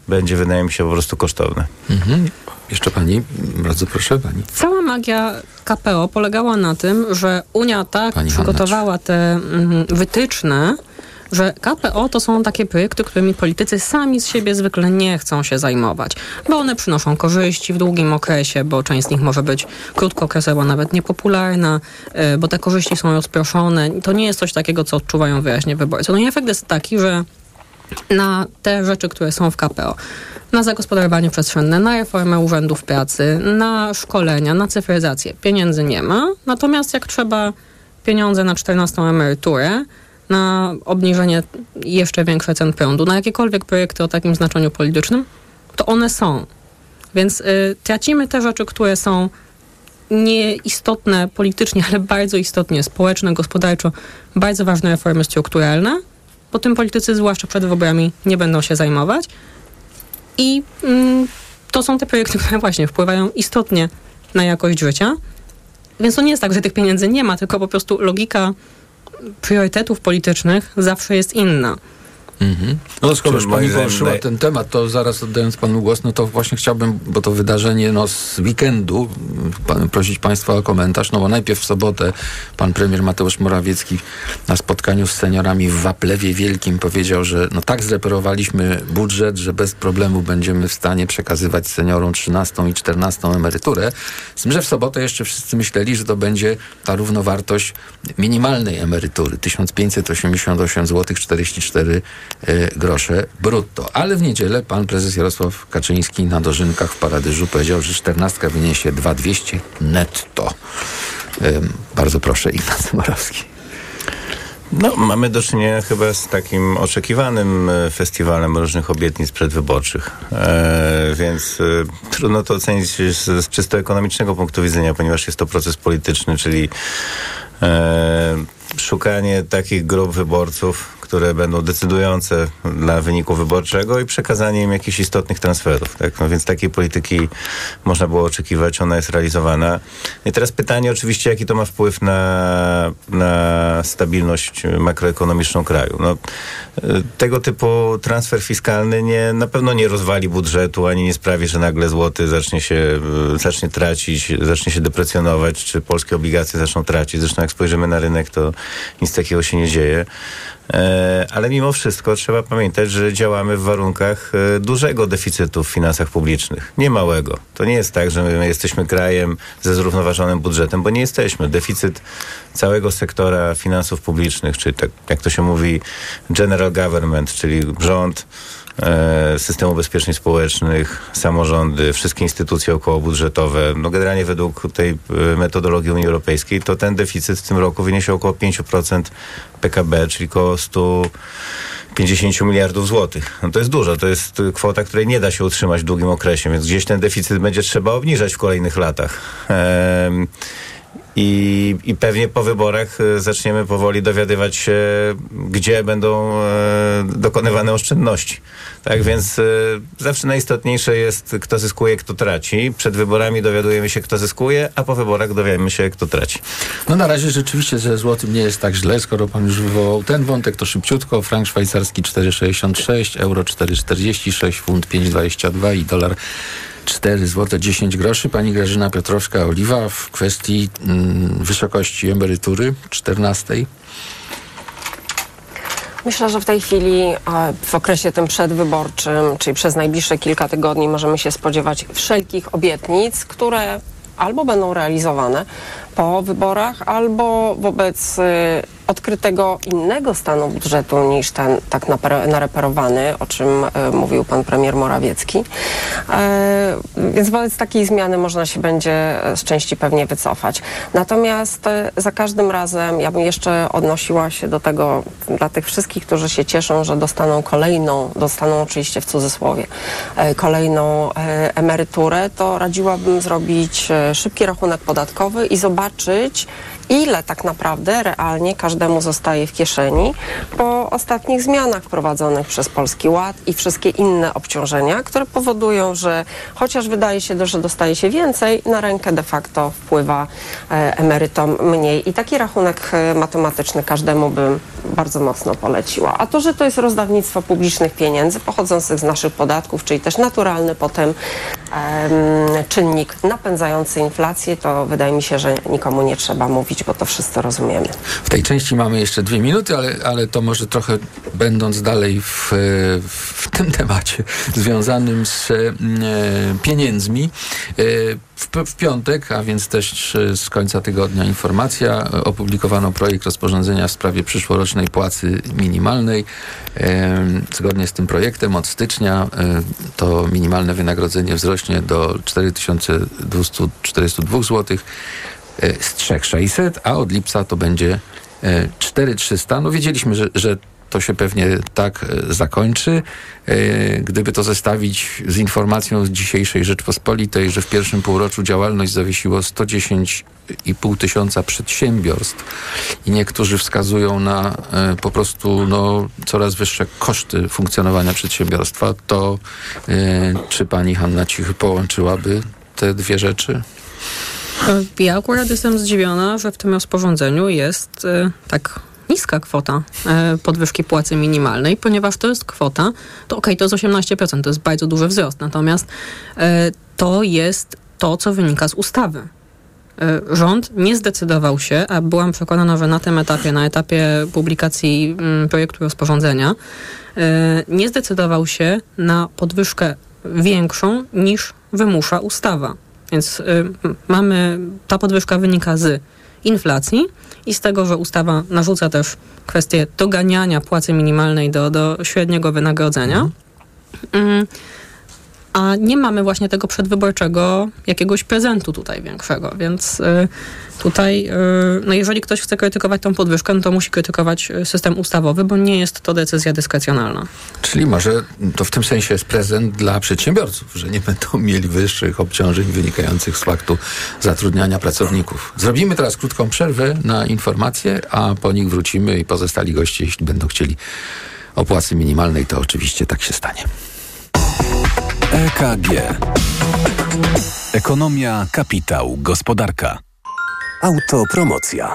będzie, wydaje mi się, po prostu kosztowne. Mhm. Jeszcze pani, bardzo proszę pani. Cała magia KPO polegała na tym, że Unia tak Pani przygotowała te mm, wytyczne, że KPO to są takie projekty, którymi politycy sami z siebie zwykle nie chcą się zajmować, bo one przynoszą korzyści w długim okresie, bo część z nich może być krótkookresowa, nawet niepopularna, y, bo te korzyści są rozproszone. To nie jest coś takiego, co odczuwają wyraźnie wyborcy. No i efekt jest taki, że na te rzeczy, które są w KPO, na zagospodarowanie przestrzenne, na reformę urzędów pracy, na szkolenia, na cyfryzację. Pieniędzy nie ma, natomiast jak trzeba pieniądze na 14 emeryturę, na obniżenie jeszcze większe cen prądu, na jakiekolwiek projekty o takim znaczeniu politycznym, to one są. Więc y, tracimy te rzeczy, które są nieistotne politycznie, ale bardzo istotnie społeczne, gospodarczo, bardzo ważne reformy strukturalne, bo tym politycy, zwłaszcza przed wyborami, nie będą się zajmować. I mm, to są te projekty, które właśnie wpływają istotnie na jakość życia. Więc to nie jest tak, że tych pieniędzy nie ma, tylko po prostu logika priorytetów politycznych zawsze jest inna. Mhm. No skoro już pani poruszyła ten temat, to zaraz oddając panu głos, no to właśnie chciałbym, bo to wydarzenie no, z weekendu, pan, prosić państwa o komentarz, no bo najpierw w sobotę pan premier Mateusz Morawiecki na spotkaniu z seniorami w Waplewie Wielkim powiedział, że no tak zreperowaliśmy budżet, że bez problemu będziemy w stanie przekazywać seniorom 13 i 14 emeryturę. Z tym, że w sobotę jeszcze wszyscy myśleli, że to będzie ta równowartość minimalnej emerytury 1588 zł 44 e, grosze brutto. Ale w niedzielę pan prezes Jarosław Kaczyński na dożynkach w Paradyżu powiedział, że 14 wyniesie 2200 netto. Em, bardzo proszę, Ignacy Morawski. No, mamy do czynienia chyba z takim oczekiwanym e, festiwalem różnych obietnic przedwyborczych. E, więc e, trudno to ocenić z, z czysto ekonomicznego punktu widzenia, ponieważ jest to proces polityczny, czyli e, szukanie takich grup wyborców, które będą decydujące dla wyniku wyborczego i przekazanie im jakichś istotnych transferów. Tak? No więc takiej polityki można było oczekiwać, ona jest realizowana. I teraz pytanie oczywiście, jaki to ma wpływ na, na stabilność makroekonomiczną kraju. No, y, tego typu transfer fiskalny nie, na pewno nie rozwali budżetu, ani nie sprawi, że nagle złoty zacznie się, y, zacznie tracić, zacznie się deprecjonować, czy polskie obligacje zaczną tracić. Zresztą jak spojrzymy na rynek, to nic takiego się nie dzieje. E, Ale mimo wszystko trzeba pamiętać, że działamy w warunkach e, dużego deficytu w finansach publicznych, nie małego. To nie jest tak, że my jesteśmy krajem ze zrównoważonym budżetem, bo nie jesteśmy. Deficyt całego sektora finansów publicznych, czy tak jak to się mówi general government, czyli rząd, e, system ubezpieczeń społecznych, samorządy, wszystkie instytucje okołobudżetowe, no generalnie według tej e, metodologii Unii Europejskiej, to ten deficyt w tym roku wyniesie około 5% PKB, czyli około 150 miliardów złotych. No to jest dużo, to jest kwota, której nie da się utrzymać w długim okresie, więc gdzieś ten deficyt będzie trzeba obniżać w kolejnych latach. Em, i, I pewnie po wyborach e, zaczniemy powoli dowiadywać się, gdzie będą e, dokonywane oszczędności. Tak więc e, zawsze najistotniejsze jest, kto zyskuje, kto traci. Przed wyborami dowiadujemy się, kto zyskuje, a po wyborach dowiemy się, kto traci. No na razie rzeczywiście ze złotym nie jest tak źle, skoro pan już wywołał ten wątek, to szybciutko. Frank szwajcarski 4,66, euro 4,46, funt 5,22 i dolar 4 zł 10 groszy. Pani Grażyna Piotrowska-Oliwa w kwestii mm, wysokości emerytury 14. Myślę, że w tej chwili e, w okresie tym przedwyborczym, czyli przez najbliższe kilka tygodni możemy się spodziewać wszelkich obietnic, które albo będą realizowane, po wyborach, albo wobec y, odkrytego innego stanu budżetu niż ten tak nareperowany, o czym e, mówił pan premier Morawiecki. E, więc wobec takiej zmiany można się będzie e, z części pewnie wycofać. Natomiast e, za każdym razem ja bym jeszcze odnosiła się do tego dla tych wszystkich, którzy się cieszą, że dostaną kolejną, dostaną oczywiście w cudzysłowie, kolejną emeryturę, to radziłabym zrobić szybki rachunek podatkowy i zobaczyć, zobaczyć ile tak naprawdę realnie każdemu zostaje w kieszeni po ostatnich zmianach wprowadzonych przez Polski Ład i wszystkie inne obciążenia, które powodują, że chociaż wydaje się, że dostaje się więcej, na rękę de facto wpływa e, emerytom mniej. I taki rachunek e, matematyczny każdemu bym bardzo mocno poleciła. A to, że to jest rozdawnictwo publicznych pieniędzy pochodzących z naszych podatków, czyli też naturalny potem em, czynnik napędzający inflację, to wydaje mi się, że nikomu nie trzeba mówić, bo to wszyscy rozumiemy. W tej części mamy jeszcze dwie minuty, ale, ale to może trochę będąc dalej w, w tym temacie związanym z e, pieniędzmi. E, w, w piątek, a więc też e, z końca tygodnia informacja, opublikowano projekt rozporządzenia w sprawie przyszłorocznej płacy minimalnej. Zgodnie z tym projektem od stycznia to minimalne wynagrodzenie wzrośnie do 4242 zł z 3600, a od lipca to będzie e, 4300. No wiedzieliśmy, że, że to się pewnie tak e, zakończy. E, Gdyby to zestawić z informacją z dzisiejszej Rzeczpospolitej, że w pierwszym półroczu działalność zawiesiło 110,5 tysiąca przedsiębiorstw i niektórzy wskazują na e, po prostu no, coraz wyższe koszty funkcjonowania przedsiębiorstwa, to e, czy pani Hanna Cichy połączyłaby te dwie rzeczy? Ja akurat jestem zdziwiona, że w tym rozporządzeniu jest e, tak niska kwota e, podwyżki płacy minimalnej, ponieważ to jest kwota, to okej, to jest 18%, to jest bardzo duży wzrost, natomiast e, to jest to, co wynika z ustawy. Rząd nie zdecydował się, a byłam przekonana, że na tym etapie, na etapie publikacji mm, projektu rozporządzenia, nie zdecydował się na podwyżkę większą niż wymusza ustawa. Więc y, mamy, ta podwyżka wynika z inflacji i z tego, że ustawa narzuca też kwestię doganiania płacy minimalnej do, do średniego wynagrodzenia. Mm, A nie mamy właśnie tego przedwyborczego jakiegoś prezentu tutaj większego, więc y, tutaj, y, no jeżeli ktoś chce krytykować tą podwyżkę, no to musi krytykować y, system ustawowy, bo nie jest to decyzja dyskrecjonalna. Czyli może to w tym sensie jest prezent dla przedsiębiorców, że nie będą [laughs] mieli wyższych obciążeń wynikających z faktu zatrudniania pracowników. Zrobimy teraz krótką przerwę na informacje, a po nich wrócimy i pozostali goście, jeśli będą chcieli o płacy minimalnej, to oczywiście tak się stanie. EKG. Ekonomia, kapitał, gospodarka. Autopromocja.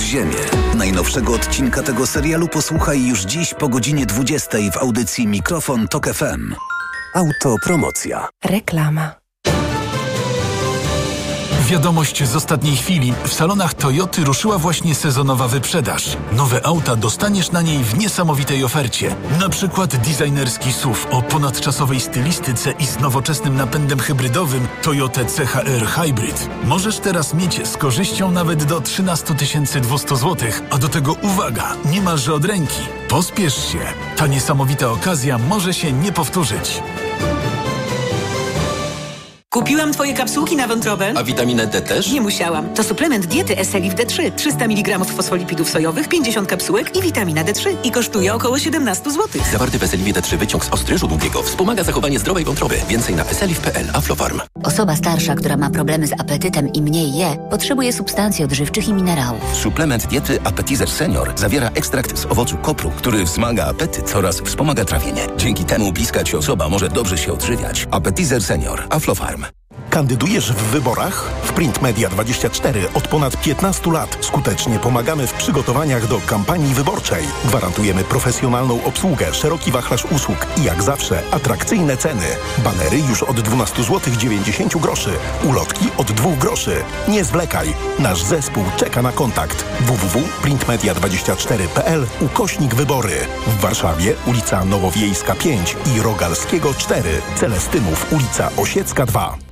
Podziemie. Najnowszego odcinka tego serialu posłuchaj już dziś po godzinie 20 w audycji Mikrofon Tok FM. Autopromocja. Reklama. Wiadomość z ostatniej chwili. W salonach Toyoty ruszyła właśnie sezonowa wyprzedaż. Nowe auta dostaniesz na niej w niesamowitej ofercie. Na przykład designerski SUV o ponadczasowej stylistyce i z nowoczesnym napędem hybrydowym Toyota CHR Hybrid. Możesz teraz mieć z korzyścią nawet do 13 200 zł, a do tego uwaga, niemalże od ręki. Pospiesz się. Ta niesamowita okazja może się nie powtórzyć. Kupiłam twoje kapsułki na wątrobę. A witaminę D też? Nie musiałam. To suplement diety Eselif D3. 300 mg fosfolipidów sojowych, 50 kapsułek i witamina D3. I kosztuje około 17 zł. Zawarty w Eseliwie D3 wyciąg z ostryżu długiego wspomaga zachowanie zdrowej wątroby. Więcej na eselif.pl. Aflofarm. Osoba starsza, która ma problemy z apetytem i mniej je, potrzebuje substancji odżywczych i minerałów. Suplement diety Appetizer Senior zawiera ekstrakt z owocu kopru, który wzmaga apetyt oraz wspomaga trawienie. Dzięki temu bliska ci osoba może dobrze się odżywiać. Appetizer Senior. Aflofarm. Kandydujesz w wyborach? W Print Media 24 od ponad 15 lat skutecznie pomagamy w przygotowaniach do kampanii wyborczej. Gwarantujemy profesjonalną obsługę, szeroki wachlarz usług i jak zawsze atrakcyjne ceny. Banery już od 12 zł 90 groszy. Ulotki od 2 groszy. Nie zwlekaj. Nasz zespół czeka na kontakt. www.printmedia24.pl ukośnik wybory. W Warszawie ulica Nowowiejska 5 i Rogalskiego 4. Celestynów ulica Osiecka 2.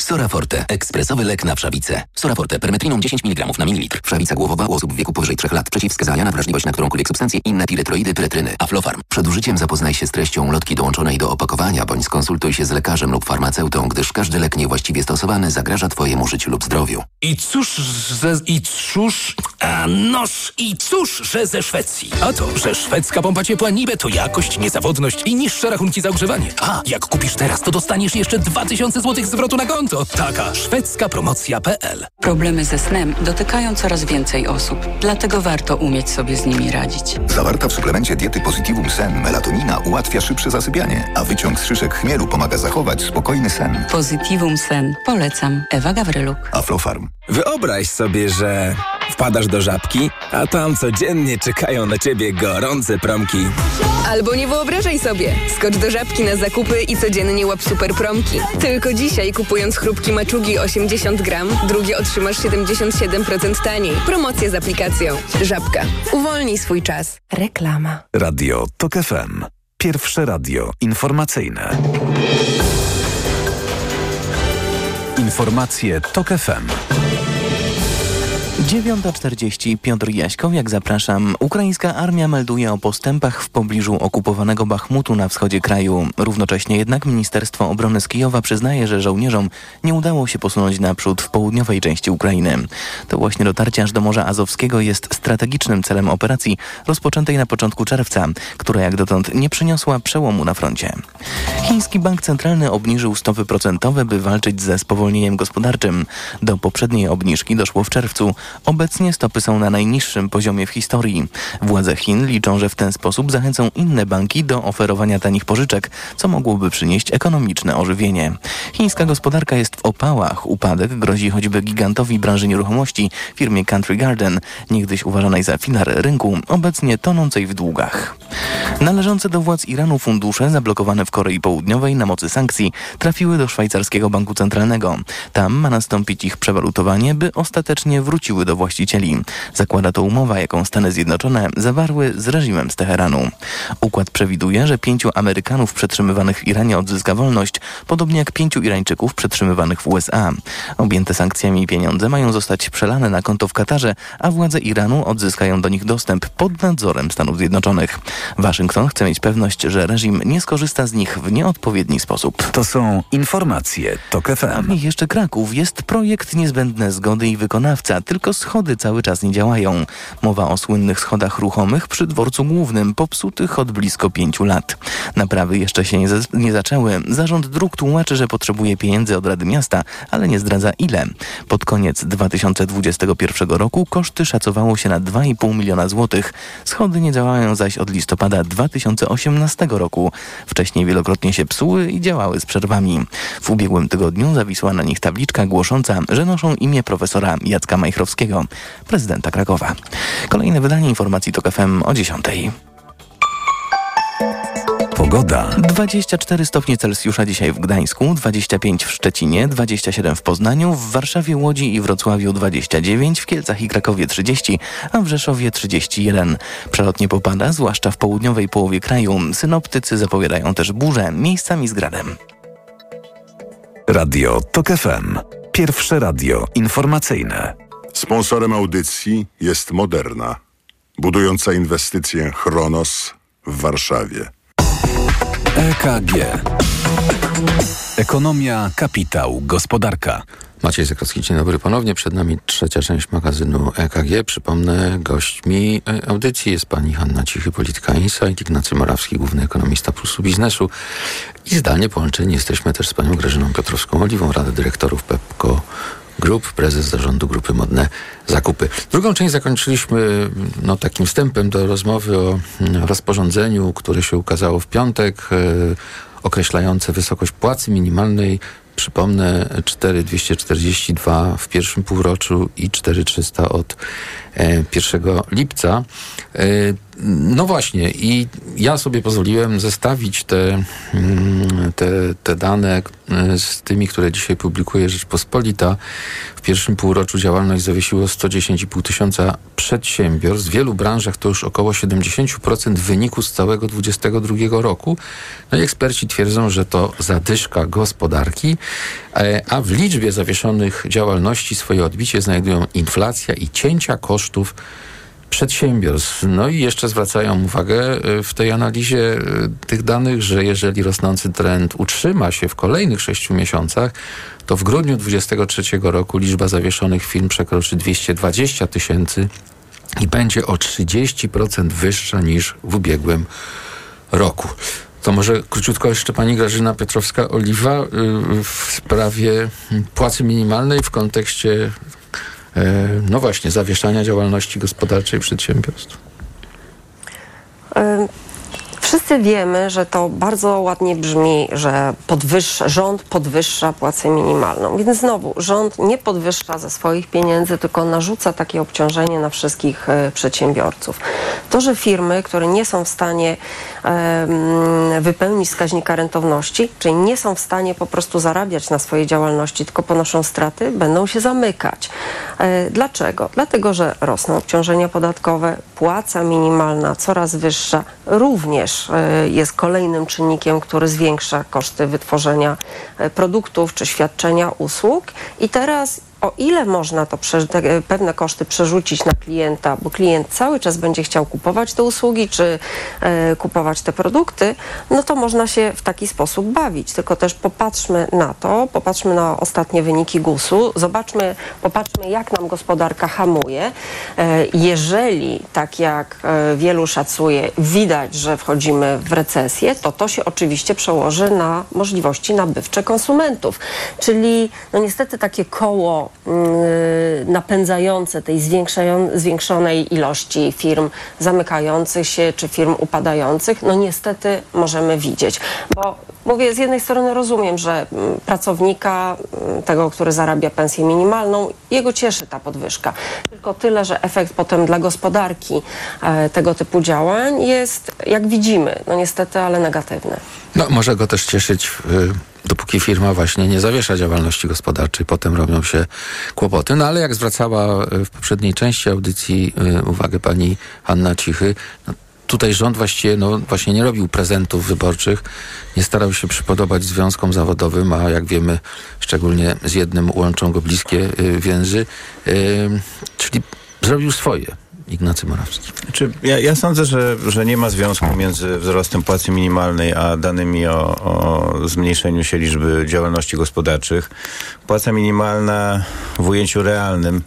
Sora Forte. Ekspresowy lek na wszawicę. Sora Forte. Permetriną 10 mg na mililitr. Wszawica głowowa u osób w wieku powyżej 3 lat. Przeciwwskazania na wrażliwość na którąkolwiek substancję. Inne piretroidy, pyretryny. Aflofarm. Przed użyciem zapoznaj się z treścią lotki dołączonej do opakowania, bądź skonsultuj się z lekarzem lub farmaceutą, gdyż każdy lek niewłaściwie stosowany zagraża Twojemu życiu lub zdrowiu. I cóż, że... I cóż... A noż, i cóż, że ze Szwecji. A to, że szwedzka pompa ciepła niby to jakość, niezawodność i niższe rachunki za ogrzewanie. A, jak kupisz teraz, to dostaniesz jeszcze 2000 zł zwrotu na konto. Taka szwedzka promocja.pl Problemy ze snem dotykają coraz więcej osób, dlatego warto umieć sobie z nimi radzić. Zawarta w suplemencie diety Positivum Sen melatonina ułatwia szybsze zasypianie, a wyciąg z szyszek chmielu pomaga zachować spokojny sen. Positivum Sen. Polecam. Ewa Gawryluk. Aflofarm. Wyobraź sobie, że wpadasz do żabki, a tam codziennie czekają na ciebie gorące promki. Albo nie wyobrażaj sobie. Skocz do żabki na zakupy i codziennie łap super promki. Tylko dzisiaj kupując chrupki maczugi 80 gram, drugie otrzymasz 77% taniej. Promocja z aplikacją. Żabka. Uwolnij swój czas. Reklama. Radio TOK FM. Pierwsze radio informacyjne. Informacje TOK FM. 9.40 Piotr Jaśkowiak, zapraszam. Ukraińska armia melduje o postępach w pobliżu okupowanego Bachmutu na wschodzie kraju. Równocześnie jednak Ministerstwo Obrony z Kijowa przyznaje, że żołnierzom nie udało się posunąć naprzód w południowej części Ukrainy. To właśnie dotarcie aż do Morza Azowskiego jest strategicznym celem operacji rozpoczętej na początku czerwca, która jak dotąd nie przyniosła przełomu na froncie. Chiński Bank Centralny obniżył stopy procentowe, by walczyć ze spowolnieniem gospodarczym. Do poprzedniej obniżki doszło w czerwcu. Obecnie stopy są na najniższym poziomie w historii. Władze Chin liczą, że w ten sposób zachęcą inne banki do oferowania tanich pożyczek, co mogłoby przynieść ekonomiczne ożywienie. Chińska gospodarka jest w opałach. Upadek grozi choćby gigantowi branży nieruchomości, firmie Country Garden, niegdyś uważanej za filar rynku, obecnie tonącej w długach. Należące do władz Iranu fundusze zablokowane w Korei Południowej na mocy sankcji trafiły do szwajcarskiego banku centralnego. Tam ma nastąpić ich przewalutowanie, by ostatecznie wróciły do właścicieli. Zakłada to umowa, jaką Stany Zjednoczone zawarły z reżimem z Teheranu. Układ przewiduje, że pięciu Amerykanów przetrzymywanych w Iranie odzyska wolność, podobnie jak pięciu Irańczyków przetrzymywanych w USA. Objęte sankcjami pieniądze mają zostać przelane na konto w Katarze, a władze Iranu odzyskają do nich dostęp pod nadzorem Stanów Zjednoczonych. Waszyngton chce mieć pewność, że reżim nie skorzysta z nich w nieodpowiedni sposób. To są informacje TOK FM. I jeszcze Kraków. Jest projekt niezbędne zgody i wykonawca, tylko schody cały czas nie działają. Mowa o słynnych schodach ruchomych przy dworcu głównym, popsutych od blisko pięciu lat. Naprawy jeszcze się nie, nie zaczęły. Zarząd dróg tłumaczy, że potrzebuje pieniędzy od Rady Miasta, ale nie zdradza ile. Pod koniec 2021 roku koszty szacowało się na 2,5 miliona złotych. Schody nie działają zaś od listopada 2018 roku. Wcześniej wielokrotnie się psuły i działały z przerwami. W ubiegłym tygodniu zawisła na nich tabliczka głosząca, że noszą imię profesora Jacka Majchrowskiego, prezydenta Krakowa. Kolejne wydanie informacji TOK FM o 10. Pogoda. 24 stopnie Celsjusza dzisiaj w Gdańsku, 25 w Szczecinie, 27 w Poznaniu, w Warszawie, Łodzi i Wrocławiu 29, w Kielcach i Krakowie 30, a w Rzeszowie 31. Przelotnie popada, zwłaszcza w południowej połowie kraju. Synoptycy zapowiadają też burze, miejscami z gradem. Radio TOK FM. Pierwsze radio informacyjne. Sponsorem audycji jest Moderna, budująca inwestycję Chronos w Warszawie. EKG. Ekonomia, kapitał, gospodarka. Maciej Zakowski, dzień dobry ponownie. Przed nami trzecia część magazynu EKG. Przypomnę, gośćmi e, audycji jest pani Hanna Cichy, Polityka Insight, Ignacy Morawski, główny ekonomista Plusu Biznesu i zdalnie połączeni jesteśmy też z panią Grażyną Piotrowską-Oliwą, Radę Dyrektorów Pepco Group, prezes zarządu Grupy Modne Zakupy. Drugą część zakończyliśmy no, takim wstępem do rozmowy o mm, rozporządzeniu, które się ukazało w piątek, e, określające wysokość płacy minimalnej Przypomnę 4242 w pierwszym półroczu i 4300 od 1 e, lipca. E, no właśnie i ja sobie pozwoliłem zestawić te, mm, te, te dane e, z tymi, które dzisiaj publikuje Rzeczpospolita. W pierwszym półroczu działalność zawiesiło 110,5 tysiąca przedsiębiorstw. W wielu branżach to już około 70% wyniku z całego 2022 roku. No i eksperci twierdzą, że to zadyszka gospodarki, a w liczbie zawieszonych działalności swoje odbicie znajdują inflacja i cięcia kosztów przedsiębiorstw. No i jeszcze zwracają uwagę e, w tej analizie e, tych danych, że jeżeli rosnący trend utrzyma się w kolejnych sześciu miesiącach, to w grudniu 2023 roku liczba zawieszonych firm przekroczy 220 tysięcy i będzie o 30% wyższa niż w ubiegłym roku. To może króciutko jeszcze pani Grażyna Piotrowska-Oliwa y, w sprawie płacy minimalnej w kontekście no właśnie zawieszania działalności gospodarczej przedsiębiorstw. Wszyscy wiemy, że to bardzo ładnie brzmi, że podwyższa, rząd podwyższa płacę minimalną. Więc znowu, rząd nie podwyższa ze swoich pieniędzy, tylko narzuca takie obciążenie na wszystkich e, przedsiębiorców. To, że firmy, które nie są w stanie wypełnić wskaźnika rentowności, czyli nie są w stanie po prostu zarabiać na swojej działalności, tylko ponoszą straty, będą się zamykać. E, dlaczego? Dlatego, że rosną obciążenia podatkowe, płaca minimalna coraz wyższa, również E, jest kolejnym czynnikiem, który zwiększa koszty wytworzenia e, produktów czy świadczenia usług. I teraz o ile można to te pewne koszty przerzucić na klienta, bo klient cały czas będzie chciał kupować te usługi czy e, kupować te produkty, no to można się w taki sposób bawić. Tylko też popatrzmy na to, popatrzmy na ostatnie wyniki GUS-u, zobaczmy, popatrzmy jak nam gospodarka hamuje. E, jeżeli, tak jak e, wielu szacuje, widać, że wchodzimy w recesję, to to się oczywiście przełoży na możliwości nabywcze konsumentów. Czyli no niestety takie koło Y, napędzające tej zwiększonej ilości firm zamykających się czy firm upadających, no niestety możemy widzieć. Bo mówię, z jednej strony rozumiem, że mm, pracownika, mm, tego, który zarabia pensję minimalną, jego cieszy ta podwyżka. Tylko tyle, że efekt potem dla gospodarki e, tego typu działań jest, jak widzimy, no niestety, ale negatywny. No, może go też cieszyć, y, dopóki firma właśnie nie zawiesza działalności gospodarczej. Potem robią się kłopoty. No ale jak zwracała y, w poprzedniej części audycji y, uwagę pani Hanna Cichy, no, tutaj rząd właściwie no, właśnie nie robił prezentów wyborczych, nie starał się przypodobać związkom zawodowym, a jak wiemy, szczególnie z jednym łączą go bliskie więzy, czyli zrobił swoje. Ignacy Morawski. Znaczy, ja, ja, sądzę, że, że nie ma związku między wzrostem płacy minimalnej a danymi o, o zmniejszeniu się liczby działalności gospodarczych. Płaca minimalna w ujęciu realnym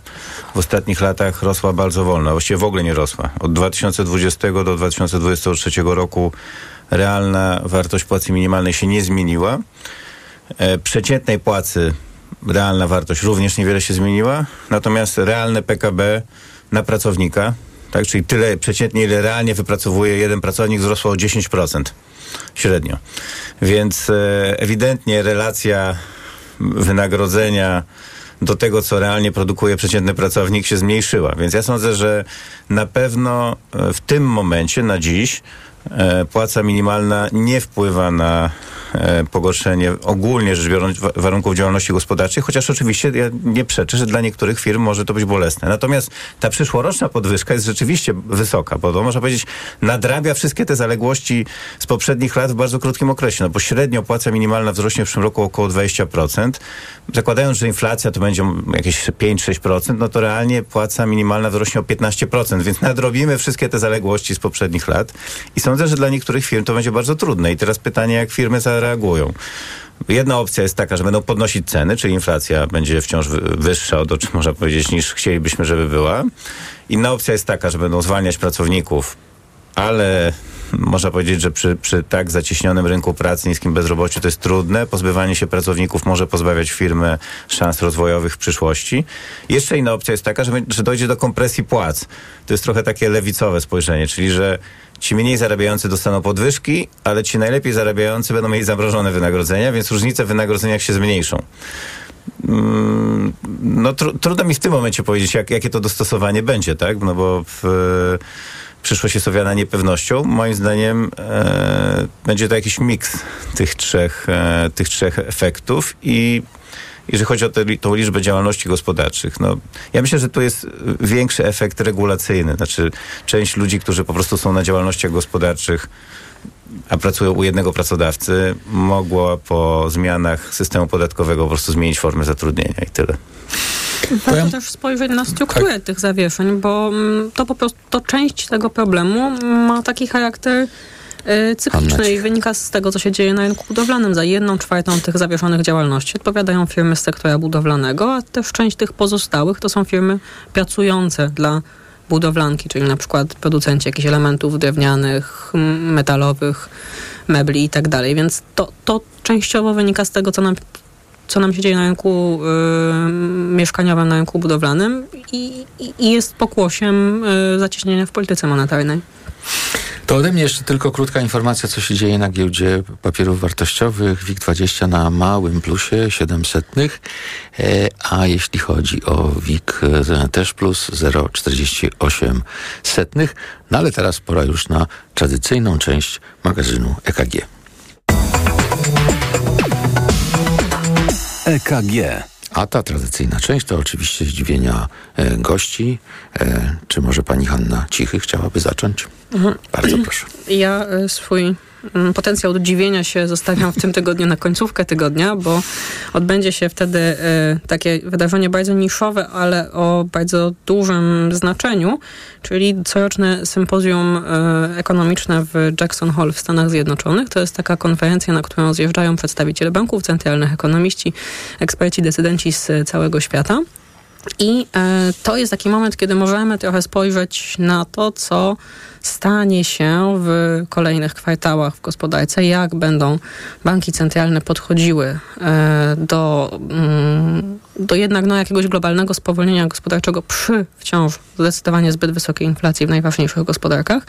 w ostatnich latach rosła bardzo wolno, właściwie w ogóle nie rosła. Od 2020 do 2023 roku realna wartość płacy minimalnej się nie zmieniła. E, przeciętnej płacy realna wartość również niewiele się zmieniła, natomiast realne PKB na pracownika, tak? czyli tyle przeciętnie, ile realnie wypracowuje jeden pracownik, wzrosło o 10% średnio. Więc e, ewidentnie relacja wynagrodzenia do tego, co realnie produkuje przeciętny pracownik, się zmniejszyła. Więc ja sądzę, że na pewno e, w tym momencie, na dziś, płaca minimalna nie wpływa na e, pogorszenie ogólnie rzecz biorąc wa- warunków działalności gospodarczej, chociaż oczywiście ja nie przeczę, że dla niektórych firm może to być bolesne. Natomiast ta przyszłoroczna podwyżka jest rzeczywiście wysoka, bo można powiedzieć nadrabia wszystkie te zaległości z poprzednich lat w bardzo krótkim okresie, no bo średnio płaca minimalna wzrośnie w przyszłym roku około 20%. Zakładając, że inflacja to będzie jakieś 5-6%, no to realnie płaca minimalna wzrośnie o 15%, więc nadrobimy wszystkie te zaległości z poprzednich lat i sądzę, że dla niektórych firm to będzie bardzo trudne. I teraz pytanie, jak firmy zareagują. Jedna opcja jest taka, że będą podnosić ceny, czyli inflacja będzie wciąż wy- wyższa, od, czy można powiedzieć, niż chcielibyśmy, żeby była. Inna opcja jest taka, że będą zwalniać pracowników, ale można powiedzieć, że przy, przy tak zacieśnionym rynku pracy, niskim bezrobociu to jest trudne. Pozbywanie się pracowników może pozbawiać firmy szans rozwojowych w przyszłości. Jeszcze inna opcja jest taka, że, że dojdzie do kompresji płac. To jest trochę takie lewicowe spojrzenie, czyli że ci mniej zarabiający dostaną podwyżki, ale ci najlepiej zarabiający będą mieli zamrożone wynagrodzenia, więc różnice w wynagrodzeniach się zmniejszą. Mm, No tru, trudno mi w tym momencie powiedzieć, jak, jakie to dostosowanie będzie, tak? No bo w, przyszłość jest owiana niepewnością. Moim zdaniem e, będzie to jakiś miks tych trzech, e, tych trzech efektów i jeżeli chodzi o tę liczbę działalności gospodarczych, no, ja myślę, że tu jest większy efekt regulacyjny. Znaczy, część ludzi, którzy po prostu są na działalnościach gospodarczych, a pracują u jednego pracodawcy, mogło po zmianach systemu podatkowego po prostu zmienić formę zatrudnienia i tyle. Warto też spojrzeć na strukturę tych zawieszeń, bo mm, to po prostu to część tego problemu ma taki charakter y, cykliczny i wynika z tego, co się dzieje na rynku budowlanym. Za jedną czwartą tych zawieszonych działalności odpowiadają firmy z sektora budowlanego, a też część tych pozostałych to są firmy pracujące dla budowlanki, czyli na przykład producenci jakichś elementów drewnianych, metalowych, mebli i tak dalej. Więc to, to częściowo wynika z tego, co nam co nam się dzieje na rynku y, mieszkaniowym, na rynku budowlanym i, i, i jest pokłosiem y, zacieśnienia w polityce monetarnej. To ode mnie jeszcze tylko krótka informacja, co się dzieje na giełdzie papierów wartościowych. WIG20 na małym plusie 700, e, a jeśli chodzi o WIG e, też plus 0,48 setnych. No ale teraz pora już na tradycyjną część magazynu EKG. EKG. A ta tradycyjna część to oczywiście zdziwienia e, gości. E, czy może pani Hanna Cichy chciałaby zacząć? Mhm. Bardzo proszę. Ja y, swój potencjał do dziwienia się zostawiam w tym tygodniu na końcówkę tygodnia, bo odbędzie się wtedy y, takie wydarzenie bardzo niszowe, ale o bardzo dużym znaczeniu, czyli coroczne sympozjum y, ekonomiczne w Jackson Hole w Stanach Zjednoczonych. To jest taka konferencja, na którą zjeżdżają przedstawiciele banków centralnych, ekonomiści, eksperci, decydenci z całego świata. I e, to jest taki moment, kiedy możemy trochę spojrzeć na to, co stanie się w kolejnych kwartałach w gospodarce, jak będą banki centralne podchodziły e, do, mm, do jednak no, jakiegoś globalnego spowolnienia gospodarczego przy wciąż zdecydowanie zbyt wysokiej inflacji w najważniejszych gospodarkach. E,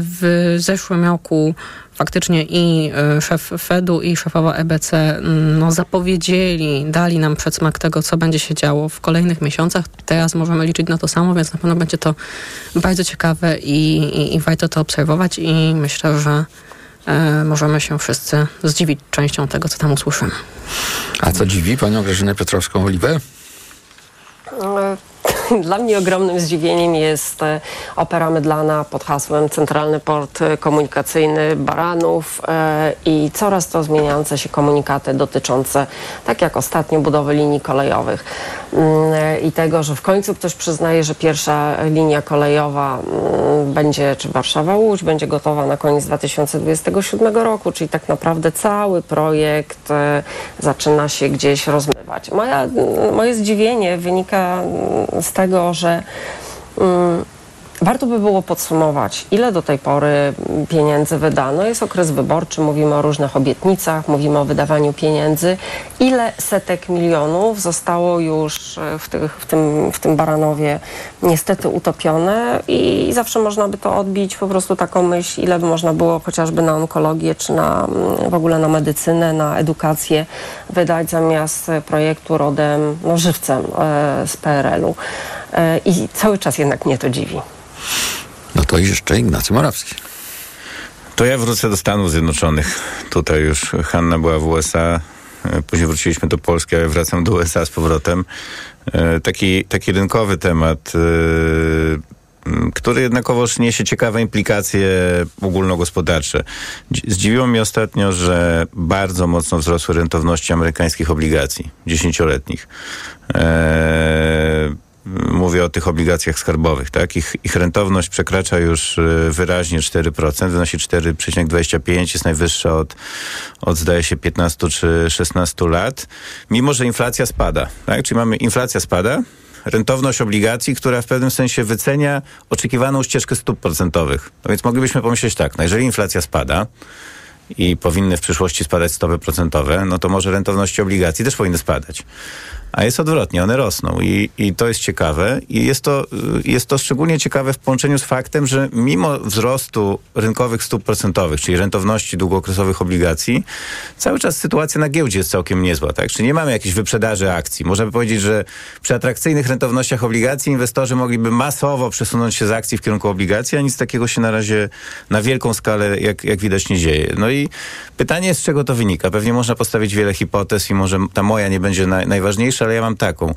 w zeszłym roku faktycznie i e, szef Fedu i szefowa EBC mm, no, zapowiedzieli, dali nam przedsmak tego, co będzie się działo w kolejnych miesiącach. Teraz możemy liczyć na to samo, więc na pewno będzie to bardzo ciekawe i, i, i warto to obserwować i myślę, że e, możemy się wszyscy zdziwić częścią tego, co tam usłyszymy. A co dziwi panią Grażynę Piotrowską-Oliwę? [laughs] Dla mnie ogromnym zdziwieniem jest e, opera mydlana pod hasłem Centralny Port Komunikacyjny Baranów e, i coraz to zmieniające się komunikaty dotyczące, tak jak ostatnio, budowy linii kolejowych Mm, e, i tego, że w końcu ktoś przyznaje, że pierwsza linia kolejowa mm, będzie, czy Warszawa-Łódź, będzie gotowa na koniec 2027 roku, czyli tak naprawdę cały projekt zaczyna się gdzieś rozmywać. Moja, moje zdziwienie wynika mm, z tego, że mm, Warto by było podsumować, ile do tej pory pieniędzy wydano. Jest okres wyborczy, mówimy o różnych obietnicach, mówimy o wydawaniu pieniędzy. Ile setek milionów zostało już e, w, tych, w, tym, w tym Baranowie niestety utopione i zawsze można by to odbić po prostu taką myśl, ile by można było chociażby na onkologię, czy na, mm, w ogóle na medycynę, na edukację wydać zamiast projektu rodem, no żywcem e, z PRL-u. E, I cały czas jednak mnie to dziwi. No to jeszcze Ignacy Morawski. To ja wrócę do Stanów Zjednoczonych. Tutaj już Hanna była w USA, e, później wróciliśmy do Polski, a ja wracam do USA z powrotem. E, taki, taki rynkowy temat, e, który jednakowoż niesie ciekawe implikacje ogólnogospodarcze. Dzi- Zdziwiło mnie ostatnio, że bardzo mocno wzrosły rentowności amerykańskich obligacji dziesięcioletnich. E, Mówię o tych obligacjach skarbowych, tak? Ich, ich rentowność przekracza już e, wyraźnie 4%, wynosi 4,25, jest najwyższa od, od zdaje się 15 czy 16 lat, mimo że inflacja spada, tak? Czyli mamy inflacja spada, rentowność obligacji, która w pewnym sensie wycenia oczekiwaną ścieżkę stóp procentowych. No więc moglibyśmy pomyśleć tak, no jeżeli inflacja spada, i powinny w przyszłości spadać stopy procentowe, no to może rentowności obligacji też powinny spadać. A jest odwrotnie, one rosną i, i to jest ciekawe. I jest to, jest to szczególnie ciekawe w połączeniu z faktem, że mimo wzrostu rynkowych stóp procentowych, czyli rentowności długookresowych obligacji, cały czas sytuacja na giełdzie jest całkiem niezła. Tak? Czyli nie mamy jakiejś wyprzedaży akcji. Można by powiedzieć, że przy atrakcyjnych rentownościach obligacji inwestorzy mogliby masowo przesunąć się z akcji w kierunku obligacji, a nic takiego się na razie na wielką skalę, jak, jak widać, nie dzieje. No i pytanie z czego to wynika. Pewnie można postawić wiele hipotez i może ta moja nie będzie naj, najważniejsza, ale ja mam taką.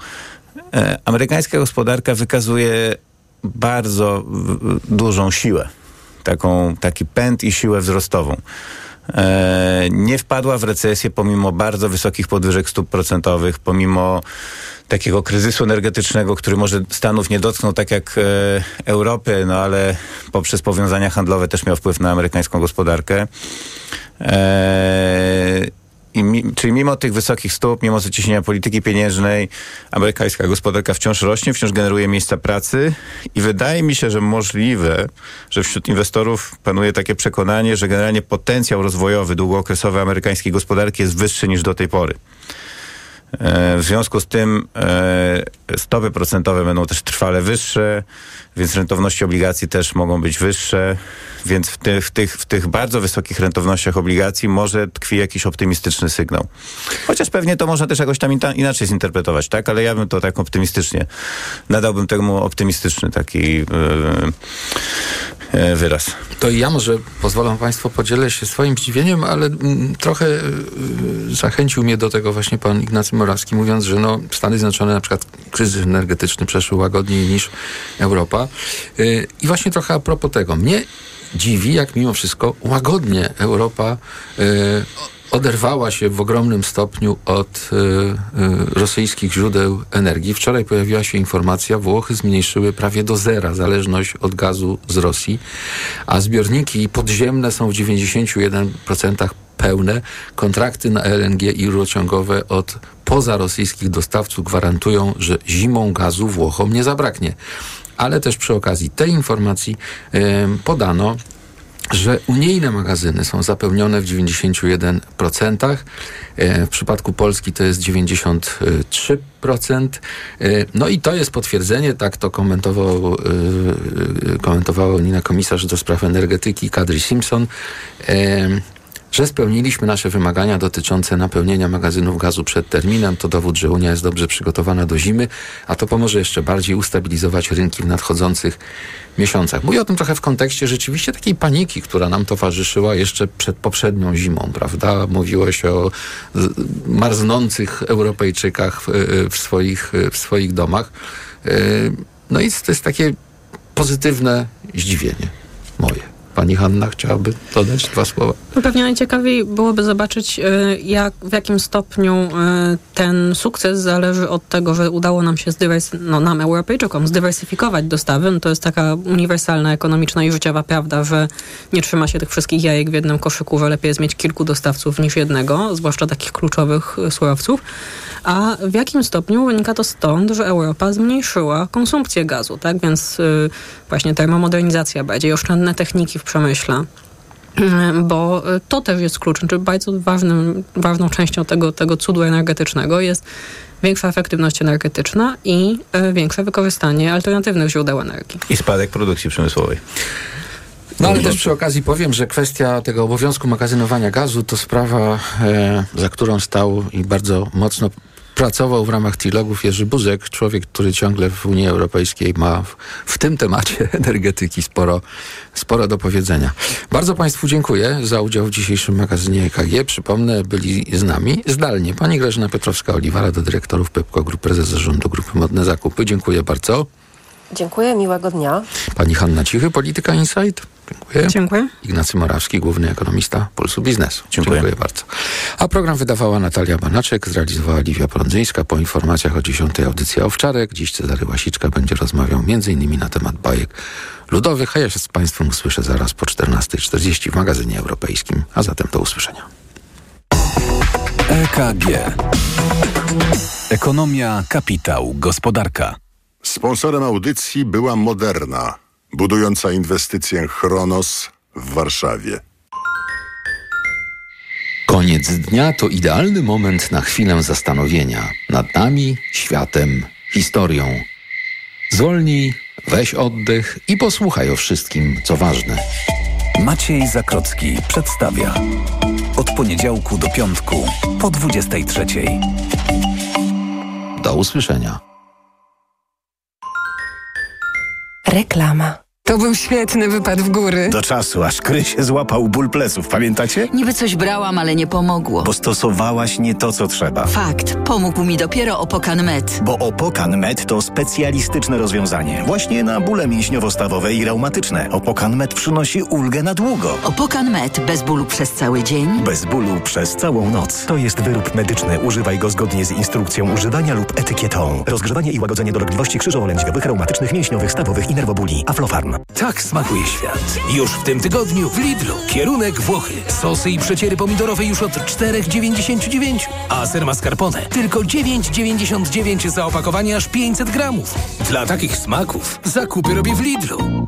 E, amerykańska gospodarka wykazuje bardzo dużą siłę. Taką, taki pęd i siłę wzrostową. E, nie wpadła w recesję pomimo bardzo wysokich podwyżek stóp procentowych, pomimo takiego kryzysu energetycznego, który może Stanów nie dotknął tak jak e, Europy, no ale poprzez powiązania handlowe też miał wpływ na amerykańską gospodarkę. E, mi, czyli mimo tych wysokich stóp, mimo zacieśnienia polityki pieniężnej, amerykańska gospodarka wciąż rośnie, wciąż generuje miejsca pracy i wydaje mi się, że możliwe, że wśród inwestorów panuje takie przekonanie, że generalnie potencjał rozwojowy długookresowy amerykańskiej gospodarki jest wyższy niż do tej pory. E, W związku z tym e, stopy procentowe będą też trwale wyższe, więc rentowności obligacji też mogą być wyższe, więc w, ty, w, tych, w tych bardzo wysokich rentownościach obligacji może tkwi jakiś optymistyczny sygnał. Chociaż pewnie to można też jakoś tam inaczej zinterpretować, tak? Ale ja bym to tak optymistycznie, nadałbym temu optymistyczny taki e, wyraz. To ja może pozwolą Państwo podzielę się swoim zdziwieniem, ale mm, trochę y, zachęcił mnie do tego właśnie pan Ignacy Morawski, mówiąc, że no, Stany Zjednoczone na przykład kryzys energetyczny przeszły łagodniej niż Europa. Y, I właśnie trochę a propos tego. Mnie dziwi, jak mimo wszystko łagodnie Europa oderwała się w ogromnym stopniu od y, y, rosyjskich źródeł energii. Wczoraj pojawiła się informacja, Włochy zmniejszyły prawie do zera zależność od gazu z Rosji, a zbiorniki podziemne są w 91% pełne. Kontrakty na LNG i rurociągowe od pozarosyjskich dostawców gwarantują, że zimą gazu Włochom nie zabraknie. Ale też przy okazji tej informacji podano, że unijne magazyny są zapełnione w 91%. E, W przypadku Polski to jest 93%. E, No i to jest potwierdzenie, tak to komentował, e, komentowała Nina Komisarz do spraw energetyki Kadri Simpson, że spełniliśmy nasze wymagania dotyczące napełnienia magazynów gazu przed terminem. To dowód, że Unia jest dobrze przygotowana do zimy, a to pomoże jeszcze bardziej ustabilizować rynki w nadchodzących miesiącach. Mówię o tym trochę w kontekście rzeczywiście takiej paniki, która nam towarzyszyła jeszcze przed poprzednią zimą, prawda? Mówiło się o marznących Europejczykach w, swoich, w swoich domach. Yy, No i to jest takie pozytywne zdziwienie moje. Pani Hanna chciałaby dodać dwa słowa? No Pewnie najciekawiej byłoby zobaczyć, y, jak, w jakim stopniu y, ten sukces zależy od tego, że udało nam się no, nam, Europejczykom, zdywersyfikować dostawy. No to jest taka uniwersalna, ekonomiczna i życiowa prawda, że nie trzyma się tych wszystkich jajek w jednym koszyku, że lepiej jest mieć kilku dostawców niż jednego, zwłaszcza takich kluczowych y, surowców. A w jakim stopniu wynika to stąd, że Europa zmniejszyła konsumpcję gazu, tak? Więc y, właśnie termomodernizacja, bardziej oszczędne techniki w przemyśle, bo y, to też jest kluczem, czy bardzo ważnym, ważną częścią tego, tego cudu energetycznego jest większa efektywność energetyczna i y, większe wykorzystanie alternatywnych źródeł energii. I spadek produkcji przemysłowej. No ale też przy okazji powiem, że kwestia tego obowiązku magazynowania gazu to sprawa, e, za którą stał i bardzo mocno pracował w ramach trilogów Jerzy Buzek, człowiek, który ciągle w Unii Europejskiej ma w, w tym temacie [laughs] energetyki sporo, sporo do powiedzenia. Bardzo Państwu dziękuję za udział w dzisiejszym magazynie EKG. Przypomnę, byli z nami zdalnie pani Grażyna Piotrowska-Oliwara do dyrektorów Pepko Group, prezes zarządu Grupy Modne Zakupy. Dziękuję bardzo. Dziękuję, miłego dnia. Pani Hanna Cichy, Polityka Insight. Dziękuję. Dziękuję. Ignacy Morawski, główny ekonomista Pulsu Biznesu. Dziękuję. bardzo. A program wydawała Natalia Banaczek, zrealizowała Liwia Prądzyńska. Po informacjach o 10 audycji Owczarek. Dziś Cezary Łasiczka będzie rozmawiał m.in. na temat bajek ludowych, a ja się z Państwem usłyszę zaraz po 14.40 w magazynie europejskim. A zatem do usłyszenia. EKG. Ekonomia, kapitał, gospodarka. Sponsorem audycji była Moderna, budująca inwestycję Chronos w Warszawie. Koniec dnia to idealny moment na chwilę zastanowienia nad nami, światem, historią. Zwolnij, weź oddech i posłuchaj o wszystkim, co ważne. Maciej Zakrocki przedstawia. Od poniedziałku do piątku po 23. Do usłyszenia. Reklama. To był świetny wypad w góry. Do czasu, aż Krysie złapał ból pleców, pamiętacie? Niby coś brałam, ale nie pomogło. Bo stosowałaś nie to, co trzeba. Fakt. Pomógł mi dopiero Opokan Med. Bo Opokan Med to specjalistyczne rozwiązanie. Właśnie na bóle mięśniowo-stawowe i reumatyczne. Opokan Med przynosi ulgę na długo. Opokan Med. Bez bólu przez cały dzień. Bez bólu przez całą noc. To jest wyrób medyczny. Używaj go zgodnie z instrukcją używania lub etykietą. Rozgrzewanie i łagodzenie dolegliwości krzyżowo-lędźwiowych, reumatycznych, mięśniowych, stawowych i nerwobuli. Aflofarm. Tak smakuje świat. Już w tym tygodniu w Lidlu. Kierunek Włochy. Sosy i przeciery pomidorowe już od 4,99. A ser mascarpone tylko 9,99 za opakowanie aż 500 gramów. Dla takich smaków zakupy robię w Lidlu.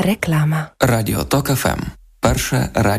Reklama. Radio TOK FM. Pierwsze radio